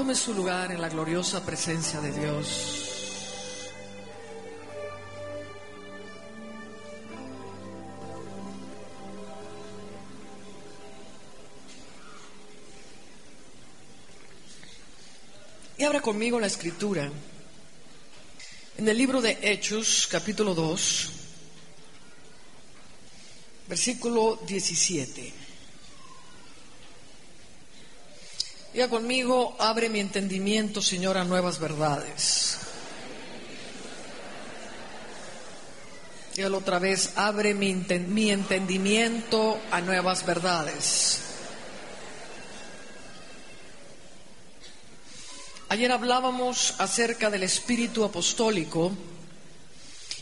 Tome su lugar en la gloriosa presencia de Dios. Y abra conmigo la escritura en el libro de Hechos, capítulo 2, versículo 17. Diga conmigo, abre mi entendimiento, Señor, a nuevas verdades. Dígalo otra vez, abre mi, mi entendimiento a nuevas verdades. Ayer hablábamos acerca del espíritu apostólico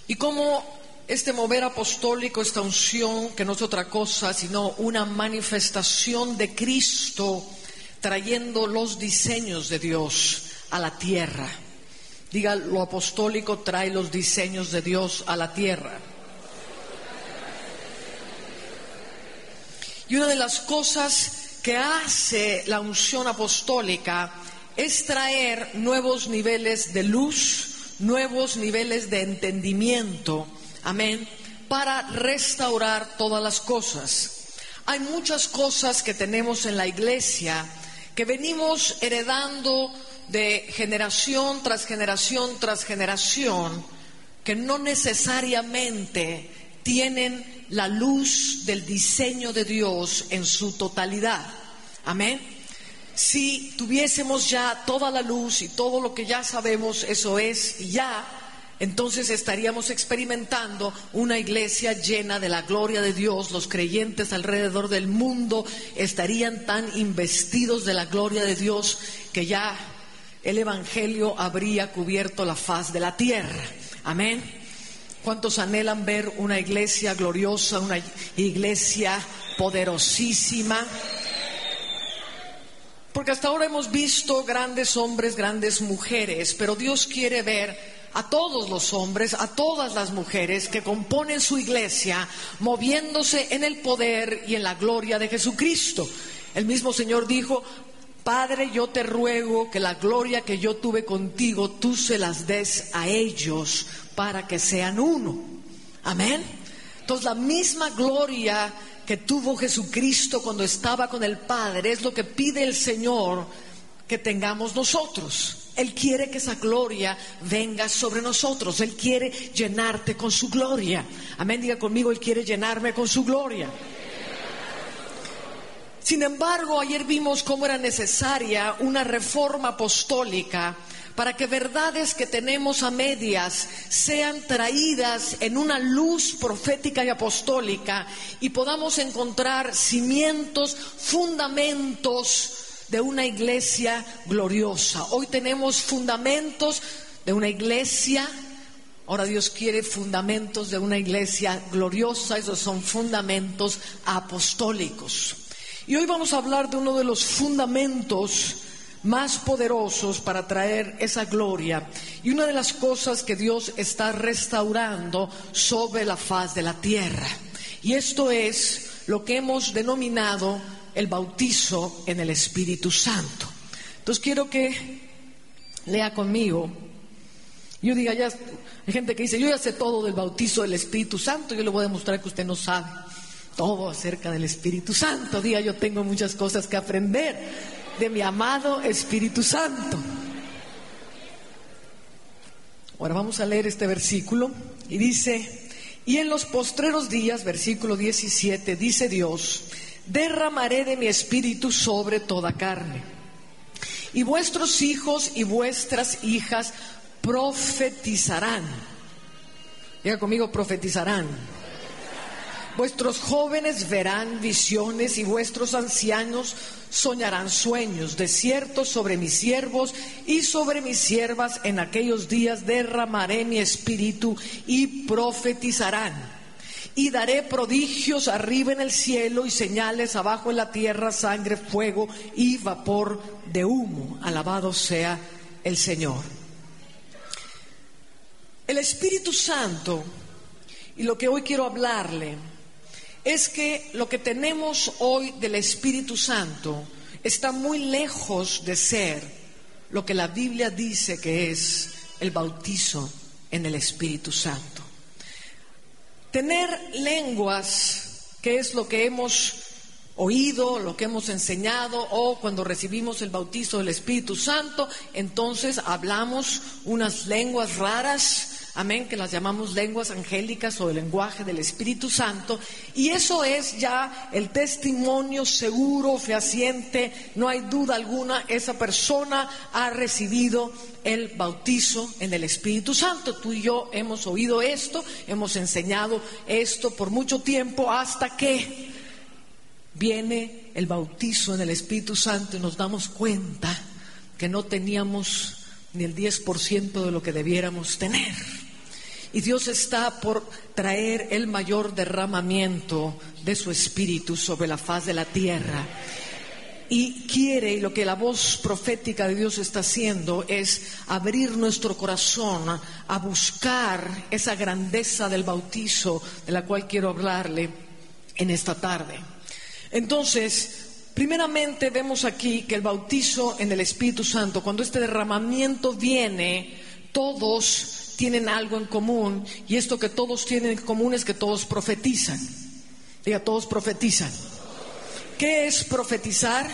y cómo este mover apostólico, esta unción, que no es otra cosa sino una manifestación de Cristo trayendo los diseños de Dios a la tierra. Diga, lo apostólico trae los diseños de Dios a la tierra. Y una de las cosas que hace la unción apostólica es traer nuevos niveles de luz, nuevos niveles de entendimiento, amén, para restaurar todas las cosas. Hay muchas cosas que tenemos en la iglesia que venimos heredando de generación tras generación tras generación, que no necesariamente tienen la luz del diseño de Dios en su totalidad. Amén. Si tuviésemos ya toda la luz y todo lo que ya sabemos, eso es ya, entonces estaríamos experimentando una iglesia llena de la gloria de Dios. Los creyentes alrededor del mundo estarían tan investidos de la gloria de Dios que ya el Evangelio habría cubierto la faz de la tierra. Amén. ¿Cuántos anhelan ver una iglesia gloriosa, una iglesia poderosísima? Porque hasta ahora hemos visto grandes hombres, grandes mujeres, pero Dios quiere ver a todos los hombres, a todas las mujeres que componen su iglesia, moviéndose en el poder y en la gloria de Jesucristo. El mismo Señor dijo, Padre, yo te ruego que la gloria que yo tuve contigo, tú se las des a ellos para que sean uno. Amén. Entonces la misma gloria que tuvo Jesucristo cuando estaba con el Padre es lo que pide el Señor que tengamos nosotros. Él quiere que esa gloria venga sobre nosotros. Él quiere llenarte con su gloria. Amén, diga conmigo, Él quiere llenarme con su gloria. Sin embargo, ayer vimos cómo era necesaria una reforma apostólica para que verdades que tenemos a medias sean traídas en una luz profética y apostólica y podamos encontrar cimientos, fundamentos de una iglesia gloriosa. Hoy tenemos fundamentos de una iglesia, ahora Dios quiere fundamentos de una iglesia gloriosa, esos son fundamentos apostólicos. Y hoy vamos a hablar de uno de los fundamentos más poderosos para traer esa gloria y una de las cosas que Dios está restaurando sobre la faz de la tierra. Y esto es lo que hemos denominado el bautizo en el Espíritu Santo. Entonces quiero que lea conmigo. Yo diga, ya, hay gente que dice, yo ya sé todo del bautizo del Espíritu Santo, yo le voy a demostrar que usted no sabe todo acerca del Espíritu Santo. Diga, yo tengo muchas cosas que aprender de mi amado Espíritu Santo. Ahora vamos a leer este versículo y dice, y en los postreros días, versículo 17, dice Dios, derramaré de mi espíritu sobre toda carne. Y vuestros hijos y vuestras hijas profetizarán. Diga conmigo, profetizarán. Vuestros jóvenes verán visiones y vuestros ancianos soñarán sueños. De cierto, sobre mis siervos y sobre mis siervas en aquellos días derramaré mi espíritu y profetizarán y daré prodigios arriba en el cielo y señales abajo en la tierra, sangre, fuego y vapor de humo. Alabado sea el Señor. El Espíritu Santo, y lo que hoy quiero hablarle, es que lo que tenemos hoy del Espíritu Santo está muy lejos de ser lo que la Biblia dice que es el bautizo en el Espíritu Santo. Tener lenguas, que es lo que hemos oído, lo que hemos enseñado, o cuando recibimos el bautizo del Espíritu Santo, entonces hablamos unas lenguas raras, amén, que las llamamos lenguas angélicas o el lenguaje del Espíritu Santo, y eso es ya el testimonio seguro, fehaciente, no hay duda alguna, esa persona ha recibido el bautizo en el Espíritu Santo. Tú y yo hemos oído esto, hemos enseñado esto por mucho tiempo hasta que viene el bautizo en el Espíritu Santo y nos damos cuenta que no teníamos ni el 10% de lo que debiéramos tener. Y Dios está por traer el mayor derramamiento de su espíritu sobre la faz de la tierra. Y quiere, y lo que la voz profética de Dios está haciendo es abrir nuestro corazón a buscar esa grandeza del bautizo de la cual quiero hablarle en esta tarde. Entonces, primeramente vemos aquí que el bautizo en el Espíritu Santo, cuando este derramamiento viene, todos tienen algo en común y esto que todos tienen en común es que todos profetizan. Diga, todos profetizan. ¿Qué es profetizar?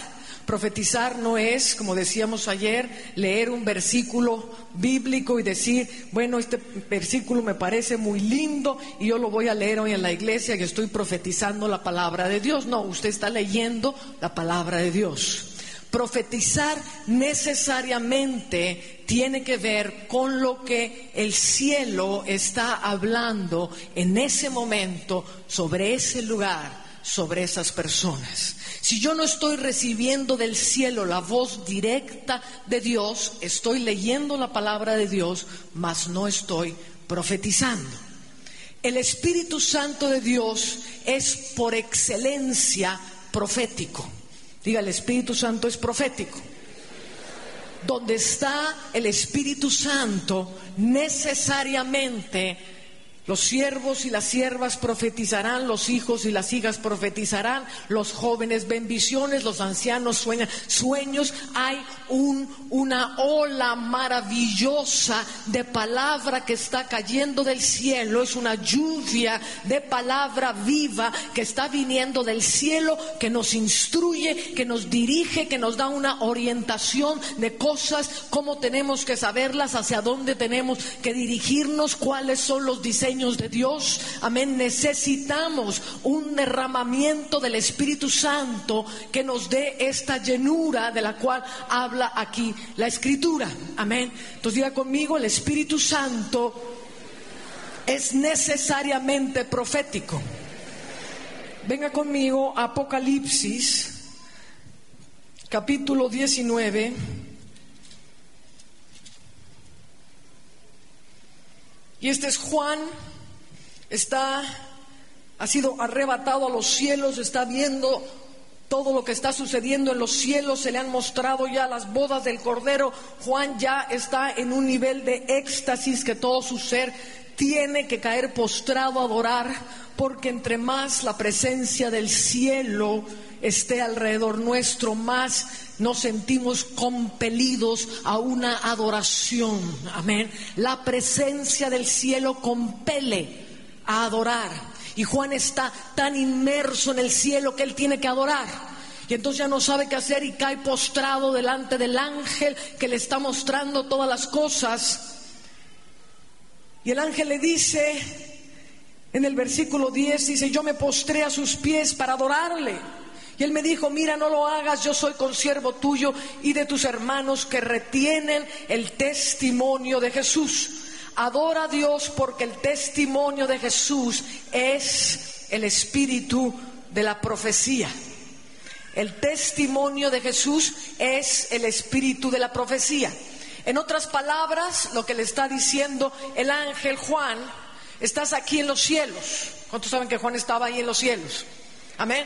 Profetizar no es, como decíamos ayer, leer un versículo bíblico y decir, bueno, este versículo me parece muy lindo y yo lo voy a leer hoy en la iglesia y estoy profetizando la palabra de Dios. No, usted está leyendo la palabra de Dios. Profetizar necesariamente tiene que ver con lo que el cielo está hablando en ese momento sobre ese lugar, sobre esas personas. Si yo no estoy recibiendo del cielo la voz directa de Dios, estoy leyendo la palabra de Dios, mas no estoy profetizando. El Espíritu Santo de Dios es por excelencia profético. Diga, el Espíritu Santo es profético. Donde está el Espíritu Santo, necesariamente los siervos y las siervas profetizarán, los hijos y las hijas profetizarán, los jóvenes ven visiones, los ancianos sueñan sueños. Hay una ola maravillosa de palabra que está cayendo del cielo, es una lluvia de palabra viva que está viniendo del cielo, que nos instruye, que nos dirige, que nos da una orientación de cosas, cómo tenemos que saberlas, hacia dónde tenemos que dirigirnos, cuáles son los diseños de Dios. Amén. Necesitamos un derramamiento del Espíritu Santo que nos dé esta llenura de la cual habla aquí la Escritura. Amén. Entonces diga conmigo, el Espíritu Santo es necesariamente profético. Venga conmigo Apocalipsis, capítulo 19. Y este es Juan, está, ha sido arrebatado a los cielos, está viendo todo lo que está sucediendo en los cielos, se le han mostrado ya las bodas del Cordero. Juan ya está en un nivel de éxtasis que todo su ser tiene que caer postrado a adorar, porque entre más la presencia del cielo esté alrededor nuestro, más nos sentimos compelidos a una adoración. Amén. La presencia del cielo compele a adorar. Y Juan está tan inmerso en el cielo que él tiene que adorar. Y entonces ya no sabe qué hacer y cae postrado delante del ángel que le está mostrando todas las cosas. Y el ángel le dice, en el versículo 10, dice, yo me postré a sus pies para adorarle. Y él me dijo, mira, no lo hagas, yo soy consiervo tuyo y de tus hermanos que retienen el testimonio de Jesús. Adora a Dios porque el testimonio de Jesús es el espíritu de la profecía. El testimonio de Jesús es el espíritu de la profecía. En otras palabras, lo que le está diciendo el ángel Juan, estás aquí en los cielos. ¿Cuántos saben que Juan estaba ahí en los cielos? Amén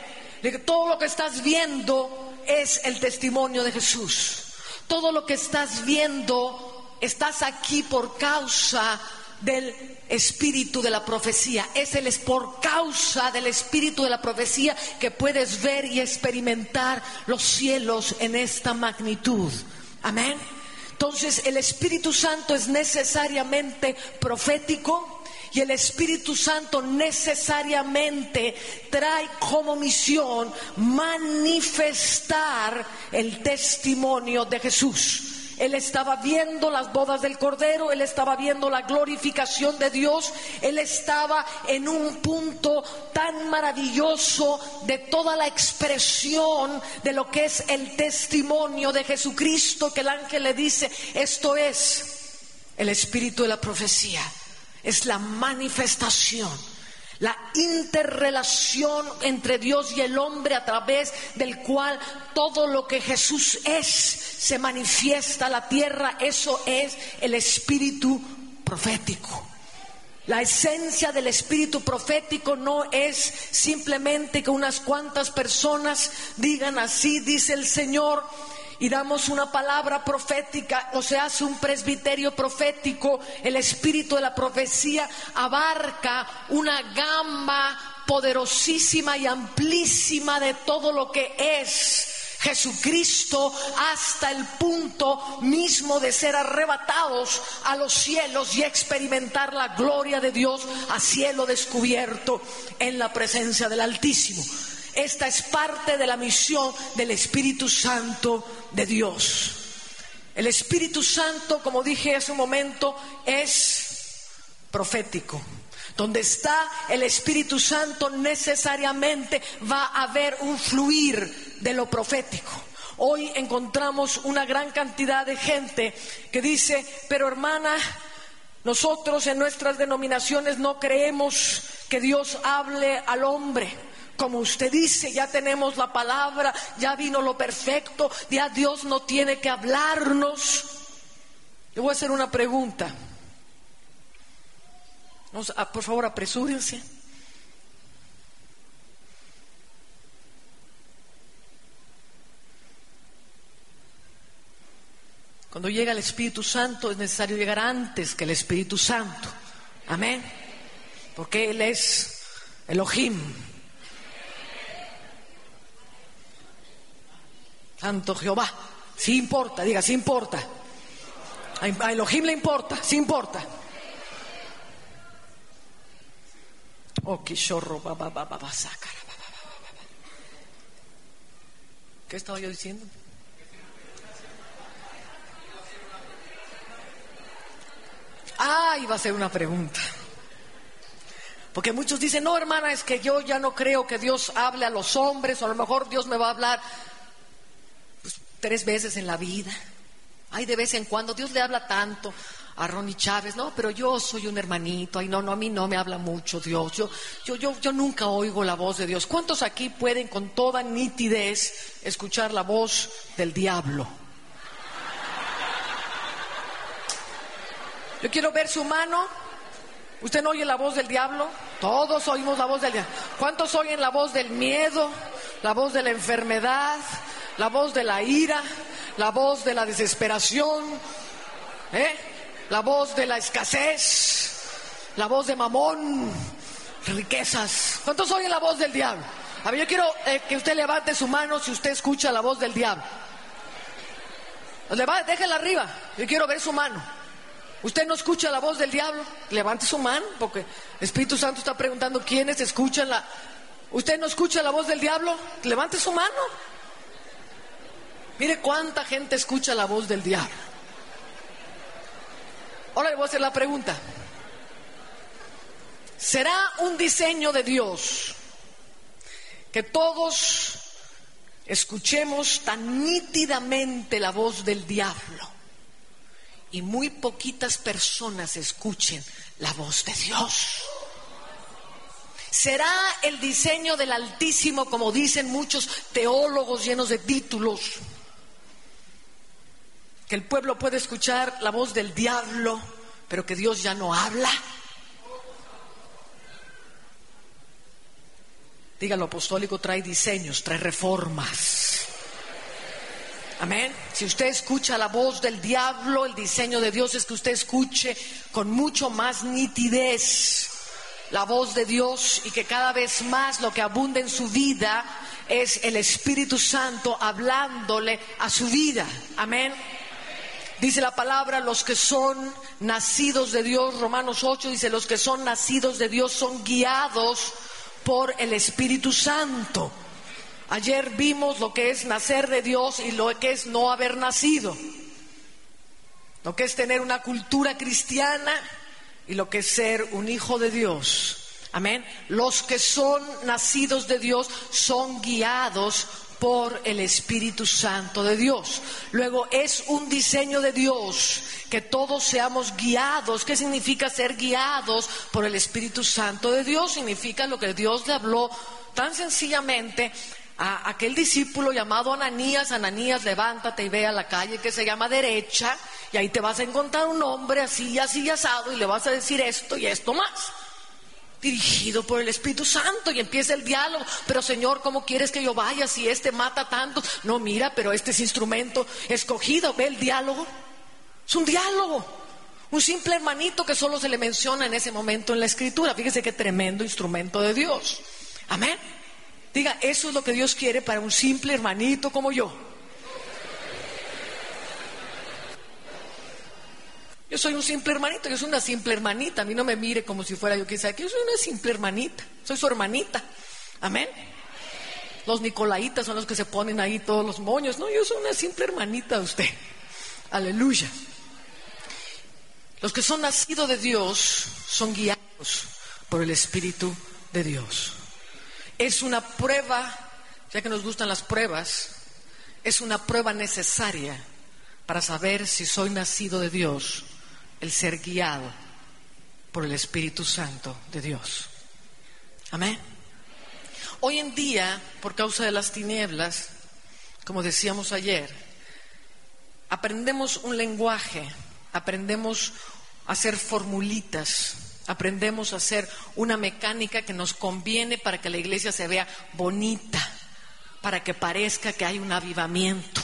todo lo que estás viendo es el testimonio de Jesús. Todo lo que estás viendo, estás aquí por causa del espíritu de la profecía. Es el es por causa del espíritu de la profecía que puedes ver y experimentar los cielos en esta magnitud. Amén. Entonces el Espíritu Santo es necesariamente profético. Y el Espíritu Santo necesariamente trae como misión manifestar el testimonio de Jesús. Él estaba viendo las bodas del Cordero, él estaba viendo la glorificación de Dios, él estaba en un punto tan maravilloso de toda la expresión de lo que es el testimonio de Jesucristo que el ángel le dice, esto es el espíritu de la profecía, es la manifestación la interrelación entre Dios y el hombre a través del cual todo lo que Jesús es se manifiesta a la tierra, eso es el espíritu profético. La esencia del espíritu profético no es simplemente que unas cuantas personas digan así, dice el Señor, y damos una palabra profética o se hace un presbiterio profético, el espíritu de la profecía abarca una gama poderosísima y amplísima de todo lo que es. Jesucristo hasta el punto mismo de ser arrebatados a los cielos y experimentar la gloria de Dios a cielo descubierto en la presencia del Altísimo. Esta es parte de la misión del Espíritu Santo de Dios. El Espíritu Santo, como dije hace un momento, es profético. Donde está el Espíritu Santo necesariamente va a haber un fluir de lo profético. Hoy encontramos una gran cantidad de gente que dice, pero hermana, nosotros en nuestras denominaciones no creemos que Dios hable al hombre como usted dice, ya tenemos la palabra, ya vino lo perfecto, ya Dios no tiene que hablarnos. Le voy a hacer una pregunta. por favor, apresúrense. Cuando llega el Espíritu Santo es necesario llegar antes que el Espíritu Santo. Amén. Porque Él es Elohim, Santo Jehová. Sí importa, diga, sí importa. A Elohim le importa, sí importa. ¿Qué estaba yo diciendo? Ah, iba a ser una pregunta. Porque muchos dicen, no, hermana, es que yo ya no creo que Dios hable a los hombres, o a lo mejor Dios me va a hablar tres veces en la vida. Ay, de vez en cuando Dios le habla tanto a Ronnie Chávez, no, pero yo soy un hermanito, ay, no, no, a mí no me habla mucho Dios, yo, yo, yo, yo nunca oigo la voz de Dios. ¿Cuántos aquí pueden con toda nitidez escuchar la voz del diablo? Yo quiero ver su mano. ¿Usted no oye la voz del diablo? Todos oímos la voz del diablo. ¿Cuántos oyen la voz del miedo, la voz de la enfermedad, la voz de la ira, la voz de la desesperación, ¿eh? la voz de la escasez, la voz de mamón, riquezas. ¿Cuántos oyen la voz del diablo? A ver, yo quiero eh, que usted levante su mano si usted escucha la voz del diablo. déjela arriba, yo quiero ver su mano. ¿Usted no escucha la voz del diablo? Levante su mano, porque el Espíritu Santo está preguntando quiénes escuchan la... ¿Usted no escucha la voz del diablo? Levante su mano. Mire cuánta gente escucha la voz del diablo. Ahora le voy a hacer la pregunta. ¿Será un diseño de Dios que todos escuchemos tan nítidamente la voz del diablo y muy poquitas personas escuchen la voz de Dios? ¿Será el diseño del Altísimo, como dicen muchos teólogos llenos de títulos? Que el pueblo puede escuchar la voz del diablo, pero que Dios ya no habla. Diga, lo apostólico trae diseños, trae reformas. Amén. Si usted escucha la voz del diablo, el diseño de Dios es que usted escuche con mucho más nitidez la voz de Dios y que cada vez más lo que abunda en su vida es el Espíritu Santo hablándole a su vida. Amén. Dice la palabra, los que son nacidos de Dios, Romanos 8 dice, los que son nacidos de Dios son guiados por el Espíritu Santo. Ayer vimos lo que es nacer de Dios y lo que es no haber nacido. Lo que es tener una cultura cristiana y lo que es ser un hijo de Dios. Amén. Los que son nacidos de Dios son guiados por el Espíritu Santo de Dios. Luego es un diseño de Dios que todos seamos guiados. ¿Qué significa ser guiados por el Espíritu Santo de Dios? Significa lo que Dios le habló tan sencillamente a aquel discípulo llamado Ananías, Ananías, levántate y ve a la calle que se llama derecha, y ahí te vas a encontrar un hombre así, así, asado, y le vas a decir esto y esto más dirigido por el Espíritu Santo y empieza el diálogo. Pero Señor, ¿cómo quieres que yo vaya si este mata tanto? No, mira, pero este es instrumento escogido. Ve el diálogo. Es un diálogo. Un simple hermanito que solo se le menciona en ese momento en la escritura. Fíjese qué tremendo instrumento de Dios. Amén. Diga, eso es lo que Dios quiere para un simple hermanito como yo. Yo soy un simple hermanito, yo soy una simple hermanita. A mí no me mire como si fuera yo quizá que yo soy una simple hermanita, soy su hermanita. Amén. Los Nicolaitas son los que se ponen ahí todos los moños. No, yo soy una simple hermanita de usted. Aleluya. Los que son nacidos de Dios son guiados por el Espíritu de Dios. Es una prueba, ya que nos gustan las pruebas, es una prueba necesaria para saber si soy nacido de Dios el ser guiado por el Espíritu Santo de Dios. Amén. Hoy en día, por causa de las tinieblas, como decíamos ayer, aprendemos un lenguaje, aprendemos a hacer formulitas, aprendemos a hacer una mecánica que nos conviene para que la iglesia se vea bonita, para que parezca que hay un avivamiento.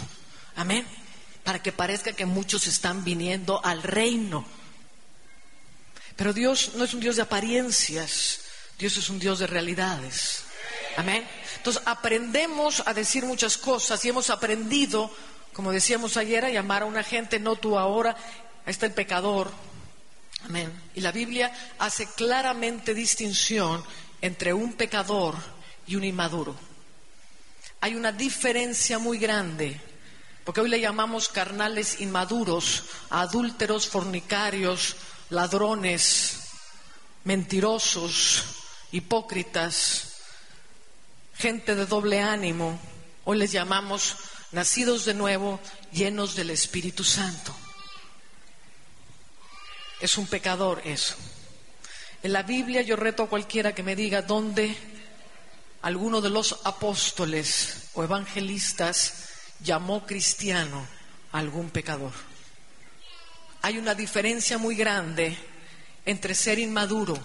Amén para que parezca que muchos están viniendo al reino. Pero Dios no es un Dios de apariencias, Dios es un Dios de realidades. Amén. Entonces aprendemos a decir muchas cosas y hemos aprendido, como decíamos ayer, a llamar a una gente, no tú ahora, ahí está el pecador. Amén. Y la Biblia hace claramente distinción entre un pecador y un inmaduro. Hay una diferencia muy grande porque hoy le llamamos carnales inmaduros, adúlteros, fornicarios, ladrones, mentirosos, hipócritas, gente de doble ánimo. Hoy les llamamos nacidos de nuevo, llenos del Espíritu Santo. Es un pecador eso. En la Biblia yo reto a cualquiera que me diga dónde alguno de los apóstoles o evangelistas llamó cristiano a algún pecador. Hay una diferencia muy grande entre ser inmaduro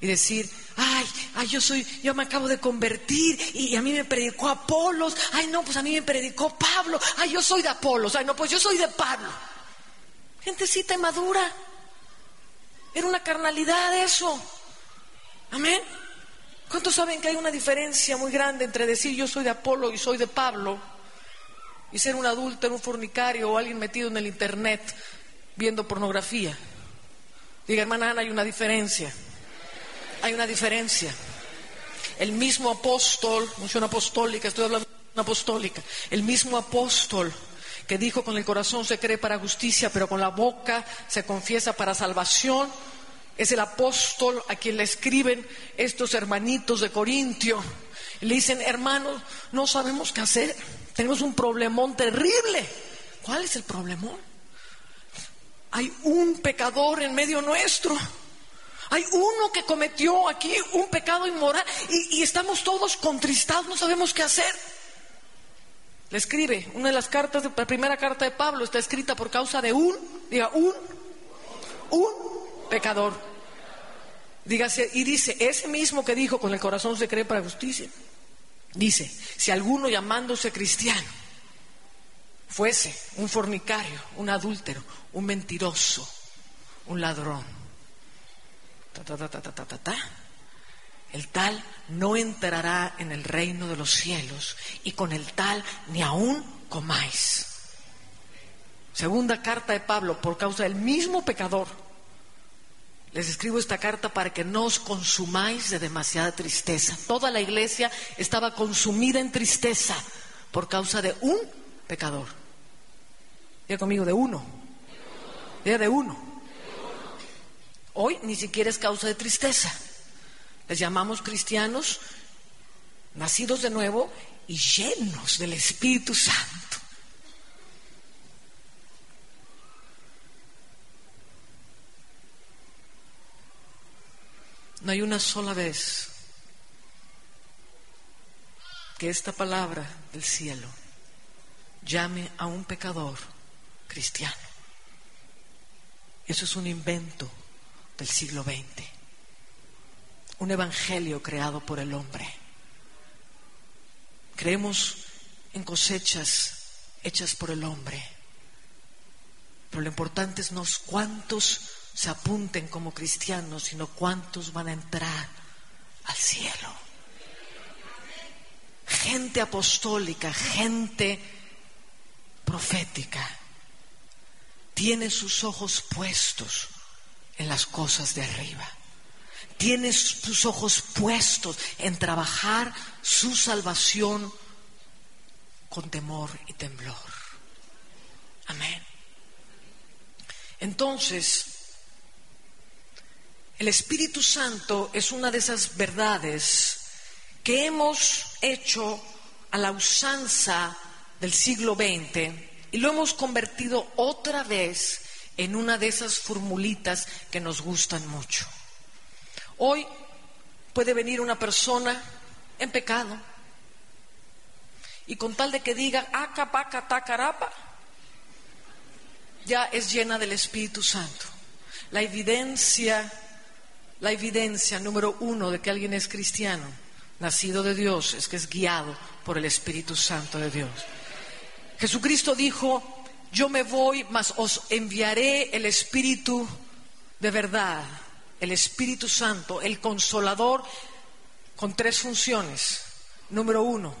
y decir, ay, ay, yo soy, yo me acabo de convertir y, a mí me predicó Apolos, ay, no, pues a mí me predicó Pablo, ay, yo soy de Apolos, ay, no, pues yo soy de Pablo. Gentecita inmadura, era una carnalidad eso. Amén. ¿Cuántos saben que hay una diferencia muy grande entre decir yo soy de Apolo y soy de Pablo? Y ser un adúltero, un fornicario o alguien metido en el internet viendo pornografía. Diga, hermana Ana, hay una diferencia. Hay una diferencia. El mismo apóstol, unción apostólica, estoy hablando de una apostólica, el mismo apóstol que dijo con el corazón se cree para justicia, pero con la boca se confiesa para salvación, es el apóstol a quien le escriben estos hermanitos de Corintio. Le dicen, hermanos, no sabemos qué hacer. Tenemos un problemón terrible. ¿Cuál es el problemón? Hay un pecador en medio nuestro. Hay uno que cometió aquí un pecado inmoral y, estamos todos contristados, no sabemos qué hacer. Le escribe, una de las cartas, de, la primera carta de Pablo está escrita por causa de un, diga, un, un pecador. Dígase, y dice, ese mismo que dijo, con el corazón se cree para justicia. Dice, si alguno llamándose cristiano fuese un fornicario, un adúltero, un mentiroso, un ladrón, el tal no entrará en el reino de los cielos y con el tal ni aún comáis. Segunda carta de Pablo, por causa del mismo pecador. Les escribo esta carta para que no os consumáis de demasiada tristeza. Toda la iglesia estaba consumida en tristeza por causa de un pecador. Diga conmigo, de uno. Diga de uno. Hoy ni siquiera es causa de tristeza. Les llamamos cristianos nacidos de nuevo y llenos del Espíritu Santo. No hay una sola vez que esta palabra del cielo llame a un pecador cristiano. Eso es un invento del siglo XX, un evangelio creado por el hombre. Creemos en cosechas hechas por el hombre, pero lo importante es no cuántos se apunten como cristianos, sino cuántos van a entrar al cielo. Gente apostólica, gente profética, tiene sus ojos puestos en las cosas de arriba. Tiene sus ojos puestos en trabajar su salvación con temor y temblor. Amén. Entonces, el Espíritu Santo es una de esas verdades que hemos hecho a la usanza del siglo XX y lo hemos convertido otra vez en una de esas formulitas que nos gustan mucho. Hoy puede venir una persona en pecado y con tal de que diga acapaca tacarapa, ya es llena del Espíritu Santo. La evidencia, la evidencia número uno de que alguien es cristiano, nacido de Dios, es que es guiado por el Espíritu Santo de Dios. Jesucristo dijo, yo me voy, mas os enviaré el Espíritu de verdad, el Espíritu Santo, el consolador, con tres funciones. Número uno,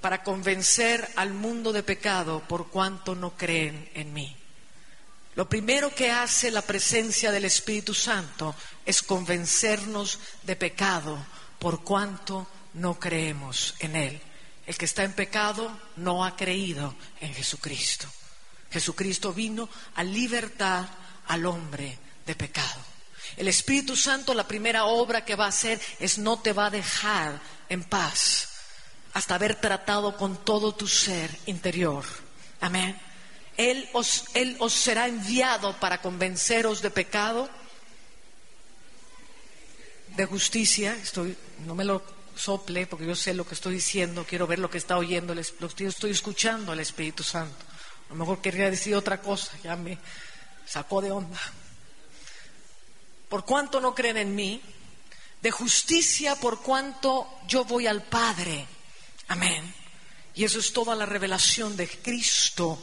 para convencer al mundo de pecado por cuanto no creen en mí. Lo primero que hace la presencia del Espíritu Santo es convencernos de pecado por cuanto no creemos en Él. El que está en pecado no ha creído en Jesucristo. Jesucristo vino a libertar al hombre de pecado. El Espíritu Santo, la primera obra que va a hacer es no te va a dejar en paz hasta haber tratado con todo tu ser interior. Amén. Él os, os será enviado para convenceros de pecado, de justicia. Estoy, no me lo sople porque yo sé lo que estoy diciendo, quiero ver lo que está oyendo, lo que estoy escuchando al Espíritu Santo. A lo mejor quería decir otra cosa, ya me sacó de onda. Por cuanto no creen en mí, de justicia por cuanto yo voy al Padre. Amén. Y eso es toda la revelación de Cristo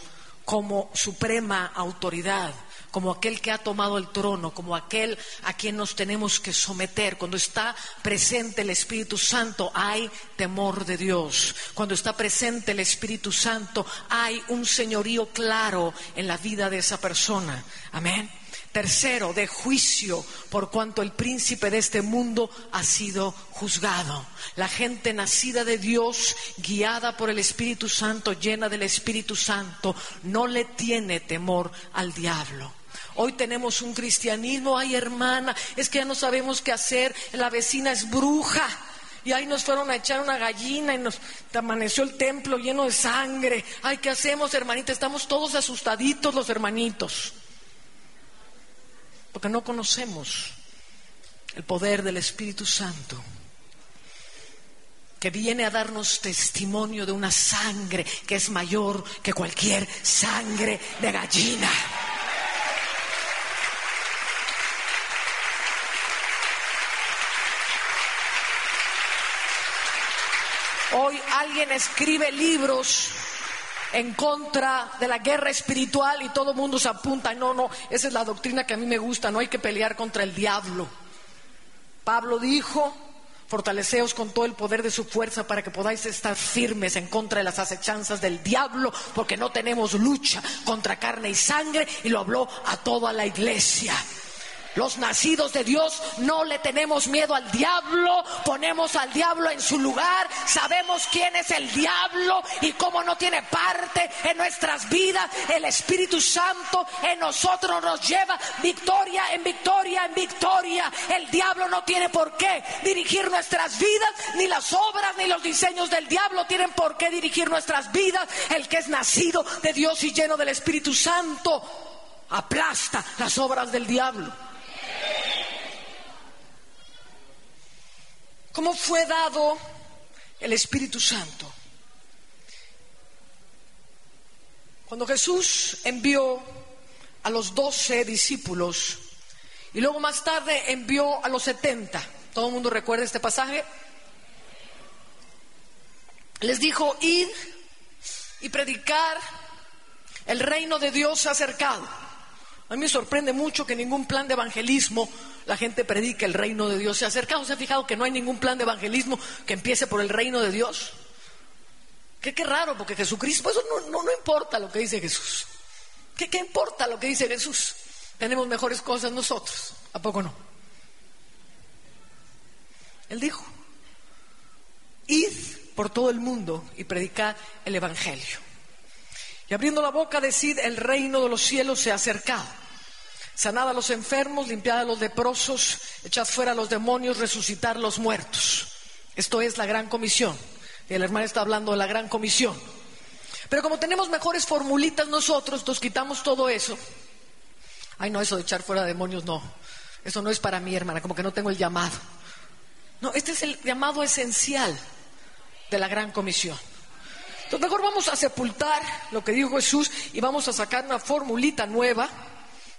como suprema autoridad como aquel que ha tomado el trono, como aquel a quien nos tenemos que someter. Cuando está presente el Espíritu Santo hay temor de Dios. Cuando está presente el Espíritu Santo hay un señorío claro en la vida de esa persona. Amén. Tercero, de juicio, por cuanto el príncipe de este mundo ha sido juzgado. La gente nacida de Dios, guiada por el Espíritu Santo, llena del Espíritu Santo, no le tiene temor al diablo. Hoy tenemos un cristianismo, ay hermana, es que ya no sabemos qué hacer, la vecina es bruja. Y ahí nos fueron a echar una gallina y nos amaneció el templo lleno de sangre. Ay, ¿qué hacemos, hermanita? Estamos todos asustaditos los hermanitos. Porque no conocemos el poder del Espíritu Santo que viene a darnos testimonio de una sangre que es mayor que cualquier sangre de gallina. Hoy alguien escribe libros en contra de la guerra espiritual y todo el mundo se apunta. No, no, esa es la doctrina que a mí me gusta, no hay que pelear contra el diablo. Pablo dijo, Fortaleceos con todo el poder de su fuerza para que podáis estar firmes en contra de las acechanzas del diablo, porque no tenemos lucha contra carne y sangre, y lo habló a toda la iglesia. Los nacidos de Dios no le tenemos miedo al diablo, ponemos al diablo en su lugar, sabemos quién es el diablo y cómo no tiene parte en nuestras vidas. El Espíritu Santo en nosotros nos lleva victoria en victoria en victoria. El diablo no tiene por qué dirigir nuestras vidas, ni las obras ni los diseños del diablo tienen por qué dirigir nuestras vidas. El que es nacido de Dios y lleno del Espíritu Santo aplasta las obras del diablo. ¿Cómo fue dado el Espíritu Santo? Cuando Jesús envió a los doce discípulos y luego más tarde envió a los setenta, ¿todo el mundo recuerda este pasaje? Les dijo, id y predicar, el reino de Dios se acercado. A mí me sorprende mucho que ningún plan de evangelismo la gente predica el reino de Dios. ¿Se ha acercado? ¿Se ha fijado que no hay ningún plan de evangelismo que empiece por el reino de Dios? Qué, qué raro, porque Jesucristo, eso no, no, importa lo que dice Jesús. ¿Qué, ¿Qué importa lo que dice Jesús? Tenemos mejores cosas nosotros. ¿A poco no? Él dijo, id por todo el mundo y predicad el Evangelio. Y abriendo la boca, decid, el reino de los cielos se ha acercado. Sanad a los enfermos, limpiad a los leprosos, echad fuera a los demonios, resucitar los muertos. Esto es la gran comisión. El hermano está hablando de la gran comisión. Pero como tenemos mejores formulitas nosotros, nos quitamos todo eso. Ay, no, eso de echar fuera demonios, no. Eso no es para mí, hermana, como que no tengo el llamado. No, este es el llamado esencial de la gran comisión. Entonces, mejor vamos a sepultar lo que dijo Jesús y vamos a sacar una formulita nueva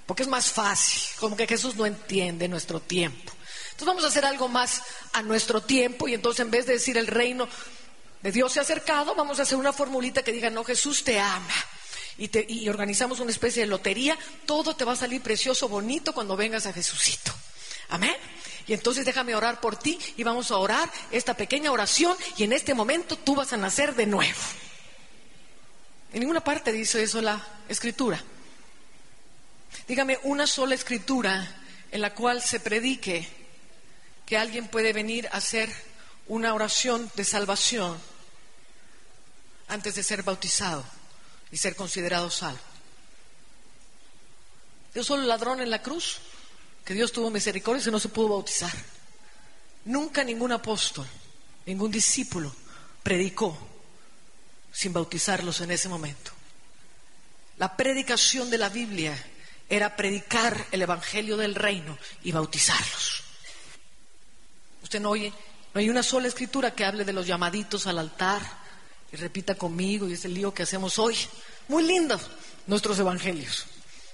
porque es más fácil, como que Jesús no entiende nuestro tiempo. Entonces vamos a hacer algo más a nuestro tiempo y entonces en vez de decir el reino de Dios se ha acercado, vamos a hacer una formulita que diga, no, Jesús te ama. Y, y organizamos una especie de lotería, todo te va a salir precioso, bonito cuando vengas a Jesucito. Amén. Y entonces déjame orar por ti y vamos a orar esta pequeña oración y en este momento tú vas a nacer de nuevo. En ninguna parte dice eso la escritura. Dígame una sola escritura en la cual se predique que alguien puede venir a hacer una oración de salvación antes de ser bautizado y ser considerado salvo. Dios solo el ladrón en la cruz, que Dios tuvo misericordia y no se pudo bautizar. Nunca ningún apóstol, ningún discípulo predicó sin bautizarlos en ese momento. La predicación de la Biblia era predicar el Evangelio del reino y bautizarlos. Usted no oye, no hay una sola escritura que hable de los llamaditos al altar y repita conmigo y es el lío que hacemos hoy. Muy lindos nuestros evangelios.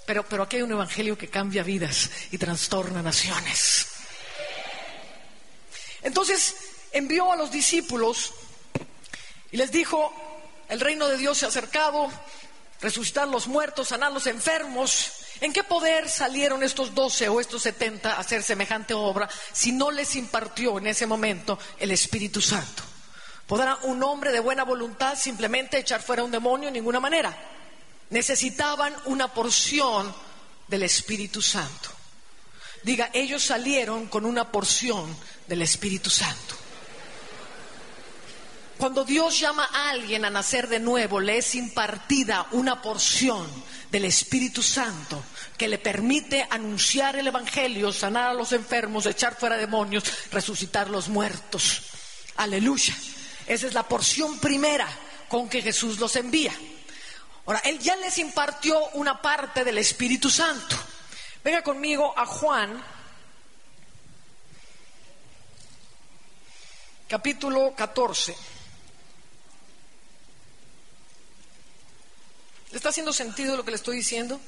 Pero, pero aquí hay un evangelio que cambia vidas y trastorna naciones. Entonces envió a los discípulos y les dijo, el reino de Dios se ha acercado, resucitar los muertos, sanar los enfermos, ¿En qué poder salieron estos doce o estos setenta a hacer semejante obra si no les impartió en ese momento el Espíritu Santo? ¿Podrá un hombre de buena voluntad simplemente echar fuera un demonio? En ninguna manera. Necesitaban una porción del Espíritu Santo. Diga, ellos salieron con una porción del Espíritu Santo. Cuando Dios llama a alguien a nacer de nuevo, le es impartida una porción del Espíritu Santo que le permite anunciar el Evangelio, sanar a los enfermos, echar fuera demonios, resucitar los muertos. Aleluya. Esa es la porción primera con que Jesús los envía. Ahora, Él ya les impartió una parte del Espíritu Santo. Venga conmigo a Juan, capítulo 14. ¿Le está haciendo sentido lo que le estoy diciendo?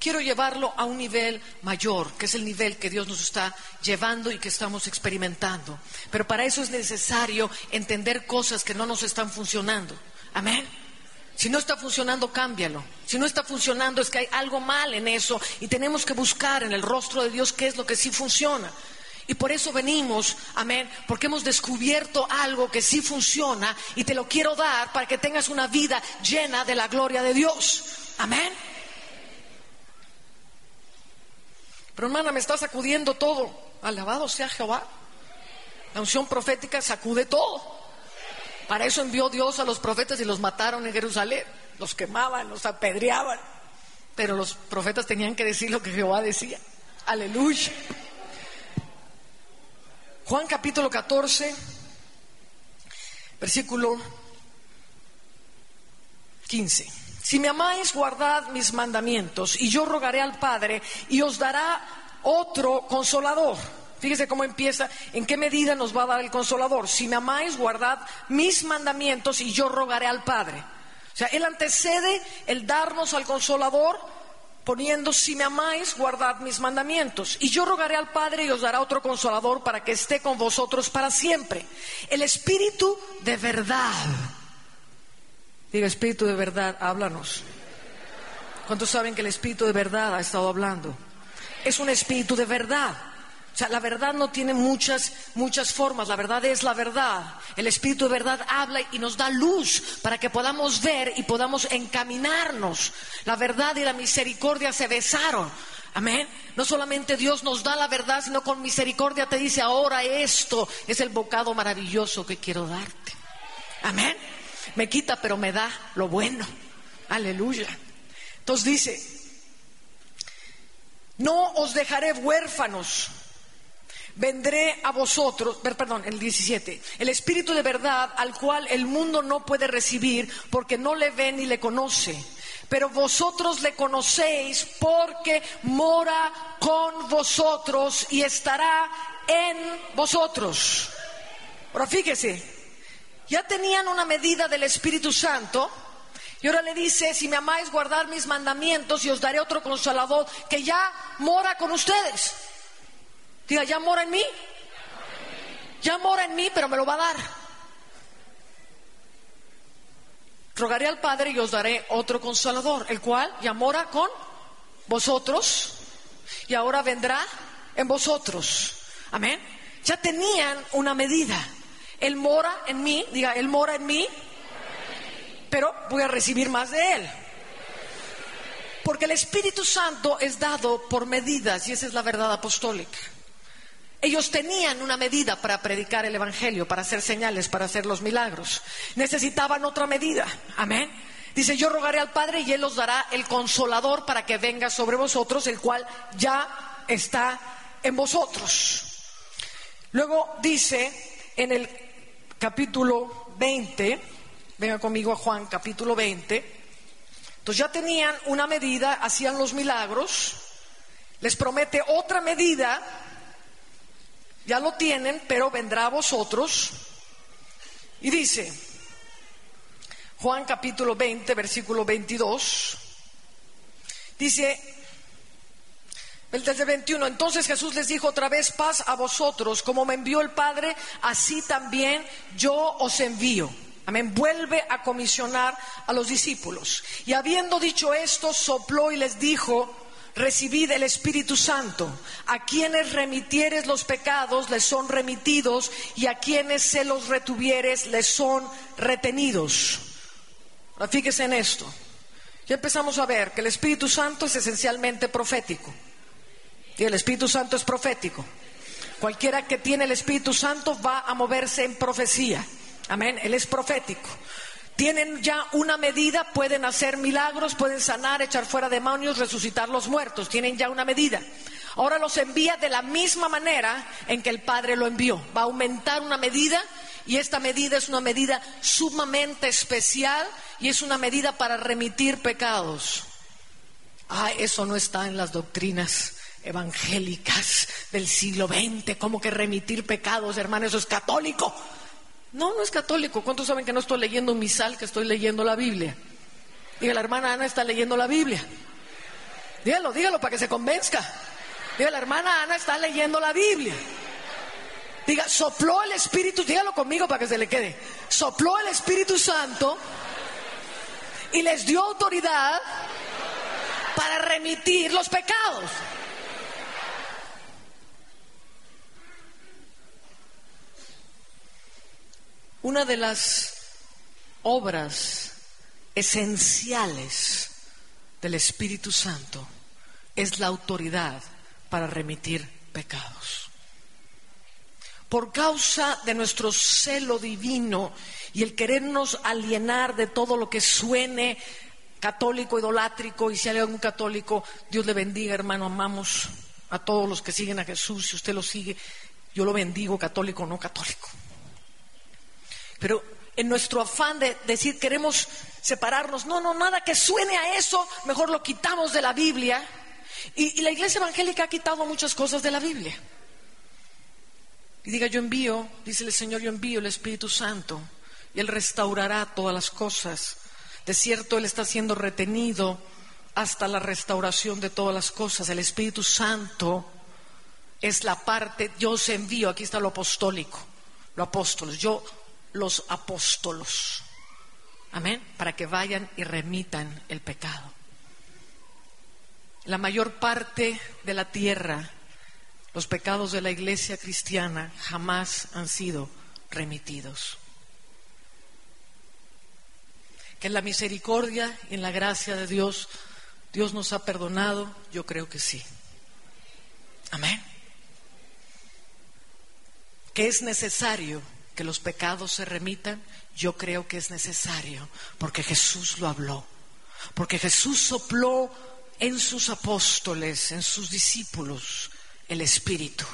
Quiero llevarlo a un nivel mayor, que es el nivel que Dios nos está llevando y que estamos experimentando. Pero para eso es necesario entender cosas que no nos están funcionando. Amén. Si no está funcionando, cámbialo. Si no está funcionando, es que hay algo mal en eso y tenemos que buscar en el rostro de Dios qué es lo que sí funciona. Y por eso venimos, amén, porque hemos descubierto algo que sí funciona y te lo quiero dar para que tengas una vida llena de la gloria de Dios. Amén. Pero hermana, me está sacudiendo todo. Alabado sea Jehová. La unción profética sacude todo. Para eso envió Dios a los profetas y los mataron en Jerusalén. Los quemaban, los apedreaban. Pero los profetas tenían que decir lo que Jehová decía. Aleluya. Juan capítulo 14, versículo 15. Si me amáis, guardad mis mandamientos, y yo rogaré al Padre, y os dará otro consolador. Fíjese cómo empieza, en qué medida nos va a dar el consolador. Si me amáis, guardad mis mandamientos, y yo rogaré al Padre. O sea, Él antecede el darnos al consolador poniendo, si me amáis, guardad mis mandamientos. Y yo rogaré al Padre y os dará otro consolador para que esté con vosotros para siempre. El Espíritu de verdad. Diga, Espíritu de verdad, háblanos. ¿Cuántos saben que el Espíritu de verdad ha estado hablando? Es un Espíritu de verdad. O sea, la verdad no tiene muchas, muchas formas, la verdad es la verdad. El Espíritu de verdad habla y nos da luz para que podamos ver y podamos encaminarnos. La verdad y la misericordia se besaron. Amén. No solamente Dios nos da la verdad, sino con misericordia te dice, ahora esto es el bocado maravilloso que quiero darte. Amén. Me quita, pero me da lo bueno. Aleluya. Entonces dice, no os dejaré huérfanos vendré a vosotros, perdón, el 17, el Espíritu de verdad al cual el mundo no puede recibir porque no le ve ni le conoce. Pero vosotros le conocéis porque mora con vosotros y estará en vosotros. Ahora fíjese, ya tenían una medida del Espíritu Santo. Y ahora le dice, si me amáis, guardar mis mandamientos y os daré otro consolador que ya mora con ustedes. Diga, ya mora en mí. Ya mora en mí, pero me lo va a dar. Rogaré al Padre y os daré otro consolador, el cual ya mora con vosotros y ahora vendrá en vosotros. Amén. Ya tenían una medida. Él mora en mí, diga, Él mora en mí, pero voy a recibir más de Él. Porque el Espíritu Santo es dado por medidas y esa es la verdad apostólica. Ellos tenían una medida para predicar el Evangelio, para hacer señales, para hacer los milagros. Necesitaban otra medida. Amén. Dice, yo rogaré al Padre y Él os dará el consolador para que venga sobre vosotros, el cual ya está en vosotros. Luego dice en el capítulo 20, venga conmigo a Juan capítulo 20, entonces ya tenían una medida, hacían los milagros, les promete otra medida ya lo tienen, pero vendrá a vosotros. Y dice, Juan capítulo 20, versículo 22, dice, desde 21, entonces Jesús les dijo otra vez, paz a vosotros, como me envió el Padre, así también yo os envío. Amén. Vuelve a comisionar a los discípulos. Y habiendo dicho esto, sopló y les dijo, recibid el Espíritu Santo. A quienes remitieres los pecados les son remitidos y a quienes se los retuvieres les son retenidos. Ahora fíjese en esto. Ya empezamos a ver que el Espíritu Santo es esencialmente profético. Y el Espíritu Santo es profético. Cualquiera que tiene el Espíritu Santo va a moverse en profecía. Amén. Él es profético tienen ya una medida, pueden hacer milagros, pueden sanar, echar fuera demonios, resucitar los muertos, tienen ya una medida. Ahora los envía de la misma manera en que el Padre lo envió. Va a aumentar una medida y esta medida es una medida sumamente especial y es una medida para remitir pecados. Ah, eso no está en las doctrinas evangélicas del siglo XX. ¿Cómo que remitir pecados, hermano? Eso es católico. No, no es católico. ¿Cuántos saben que no estoy leyendo un misal, que estoy leyendo la Biblia? Diga, la hermana Ana está leyendo la Biblia. Dígalo, dígalo para que se convenzca. Diga, la hermana Ana está leyendo la Biblia. Diga, sopló el Espíritu, dígalo conmigo para que se le quede. Sopló el Espíritu Santo y les dio autoridad para remitir los pecados. Una de las obras esenciales del Espíritu Santo es la autoridad para remitir pecados. Por causa de nuestro celo divino y el querernos alienar de todo lo que suene católico, idolátrico, y si hay algún católico, Dios le bendiga, hermano, amamos a todos los que siguen a Jesús, si usted lo sigue, yo lo bendigo, católico o no católico. Pero en nuestro afán de decir queremos separarnos, no, no, nada que suene a eso, mejor lo quitamos de la Biblia. Y, la iglesia evangélica ha quitado muchas cosas de la Biblia. Y diga, yo envío, dice el Señor, yo envío el Espíritu Santo y Él restaurará todas las cosas. De cierto, Él está siendo retenido hasta la restauración de todas las cosas. El Espíritu Santo es la parte, yo os envío, aquí está lo apostólico, lo apóstolos, yo los apóstolos. Amén, para que vayan y remitan el pecado. La mayor parte de la tierra, los pecados de la iglesia cristiana jamás han sido remitidos. Que en la misericordia y en la gracia de Dios, Dios nos ha perdonado, yo creo que sí. Amén. Que es necesario que los pecados se remitan, yo creo que es necesario, porque Jesús lo habló, porque Jesús sopló en sus apóstoles, en sus discípulos, el Espíritu.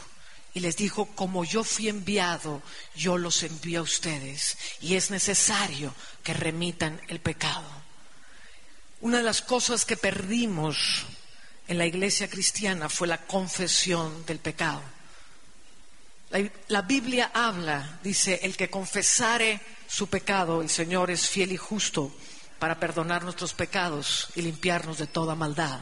Y les dijo, como yo fui enviado, yo los envío a ustedes. Y es necesario que remitan el pecado. Una de las cosas que perdimos en la iglesia cristiana fue la confesión del pecado. La, Biblia habla, dice, el que confesare su pecado, el Señor es fiel y justo para perdonar nuestros pecados y limpiarnos de toda maldad.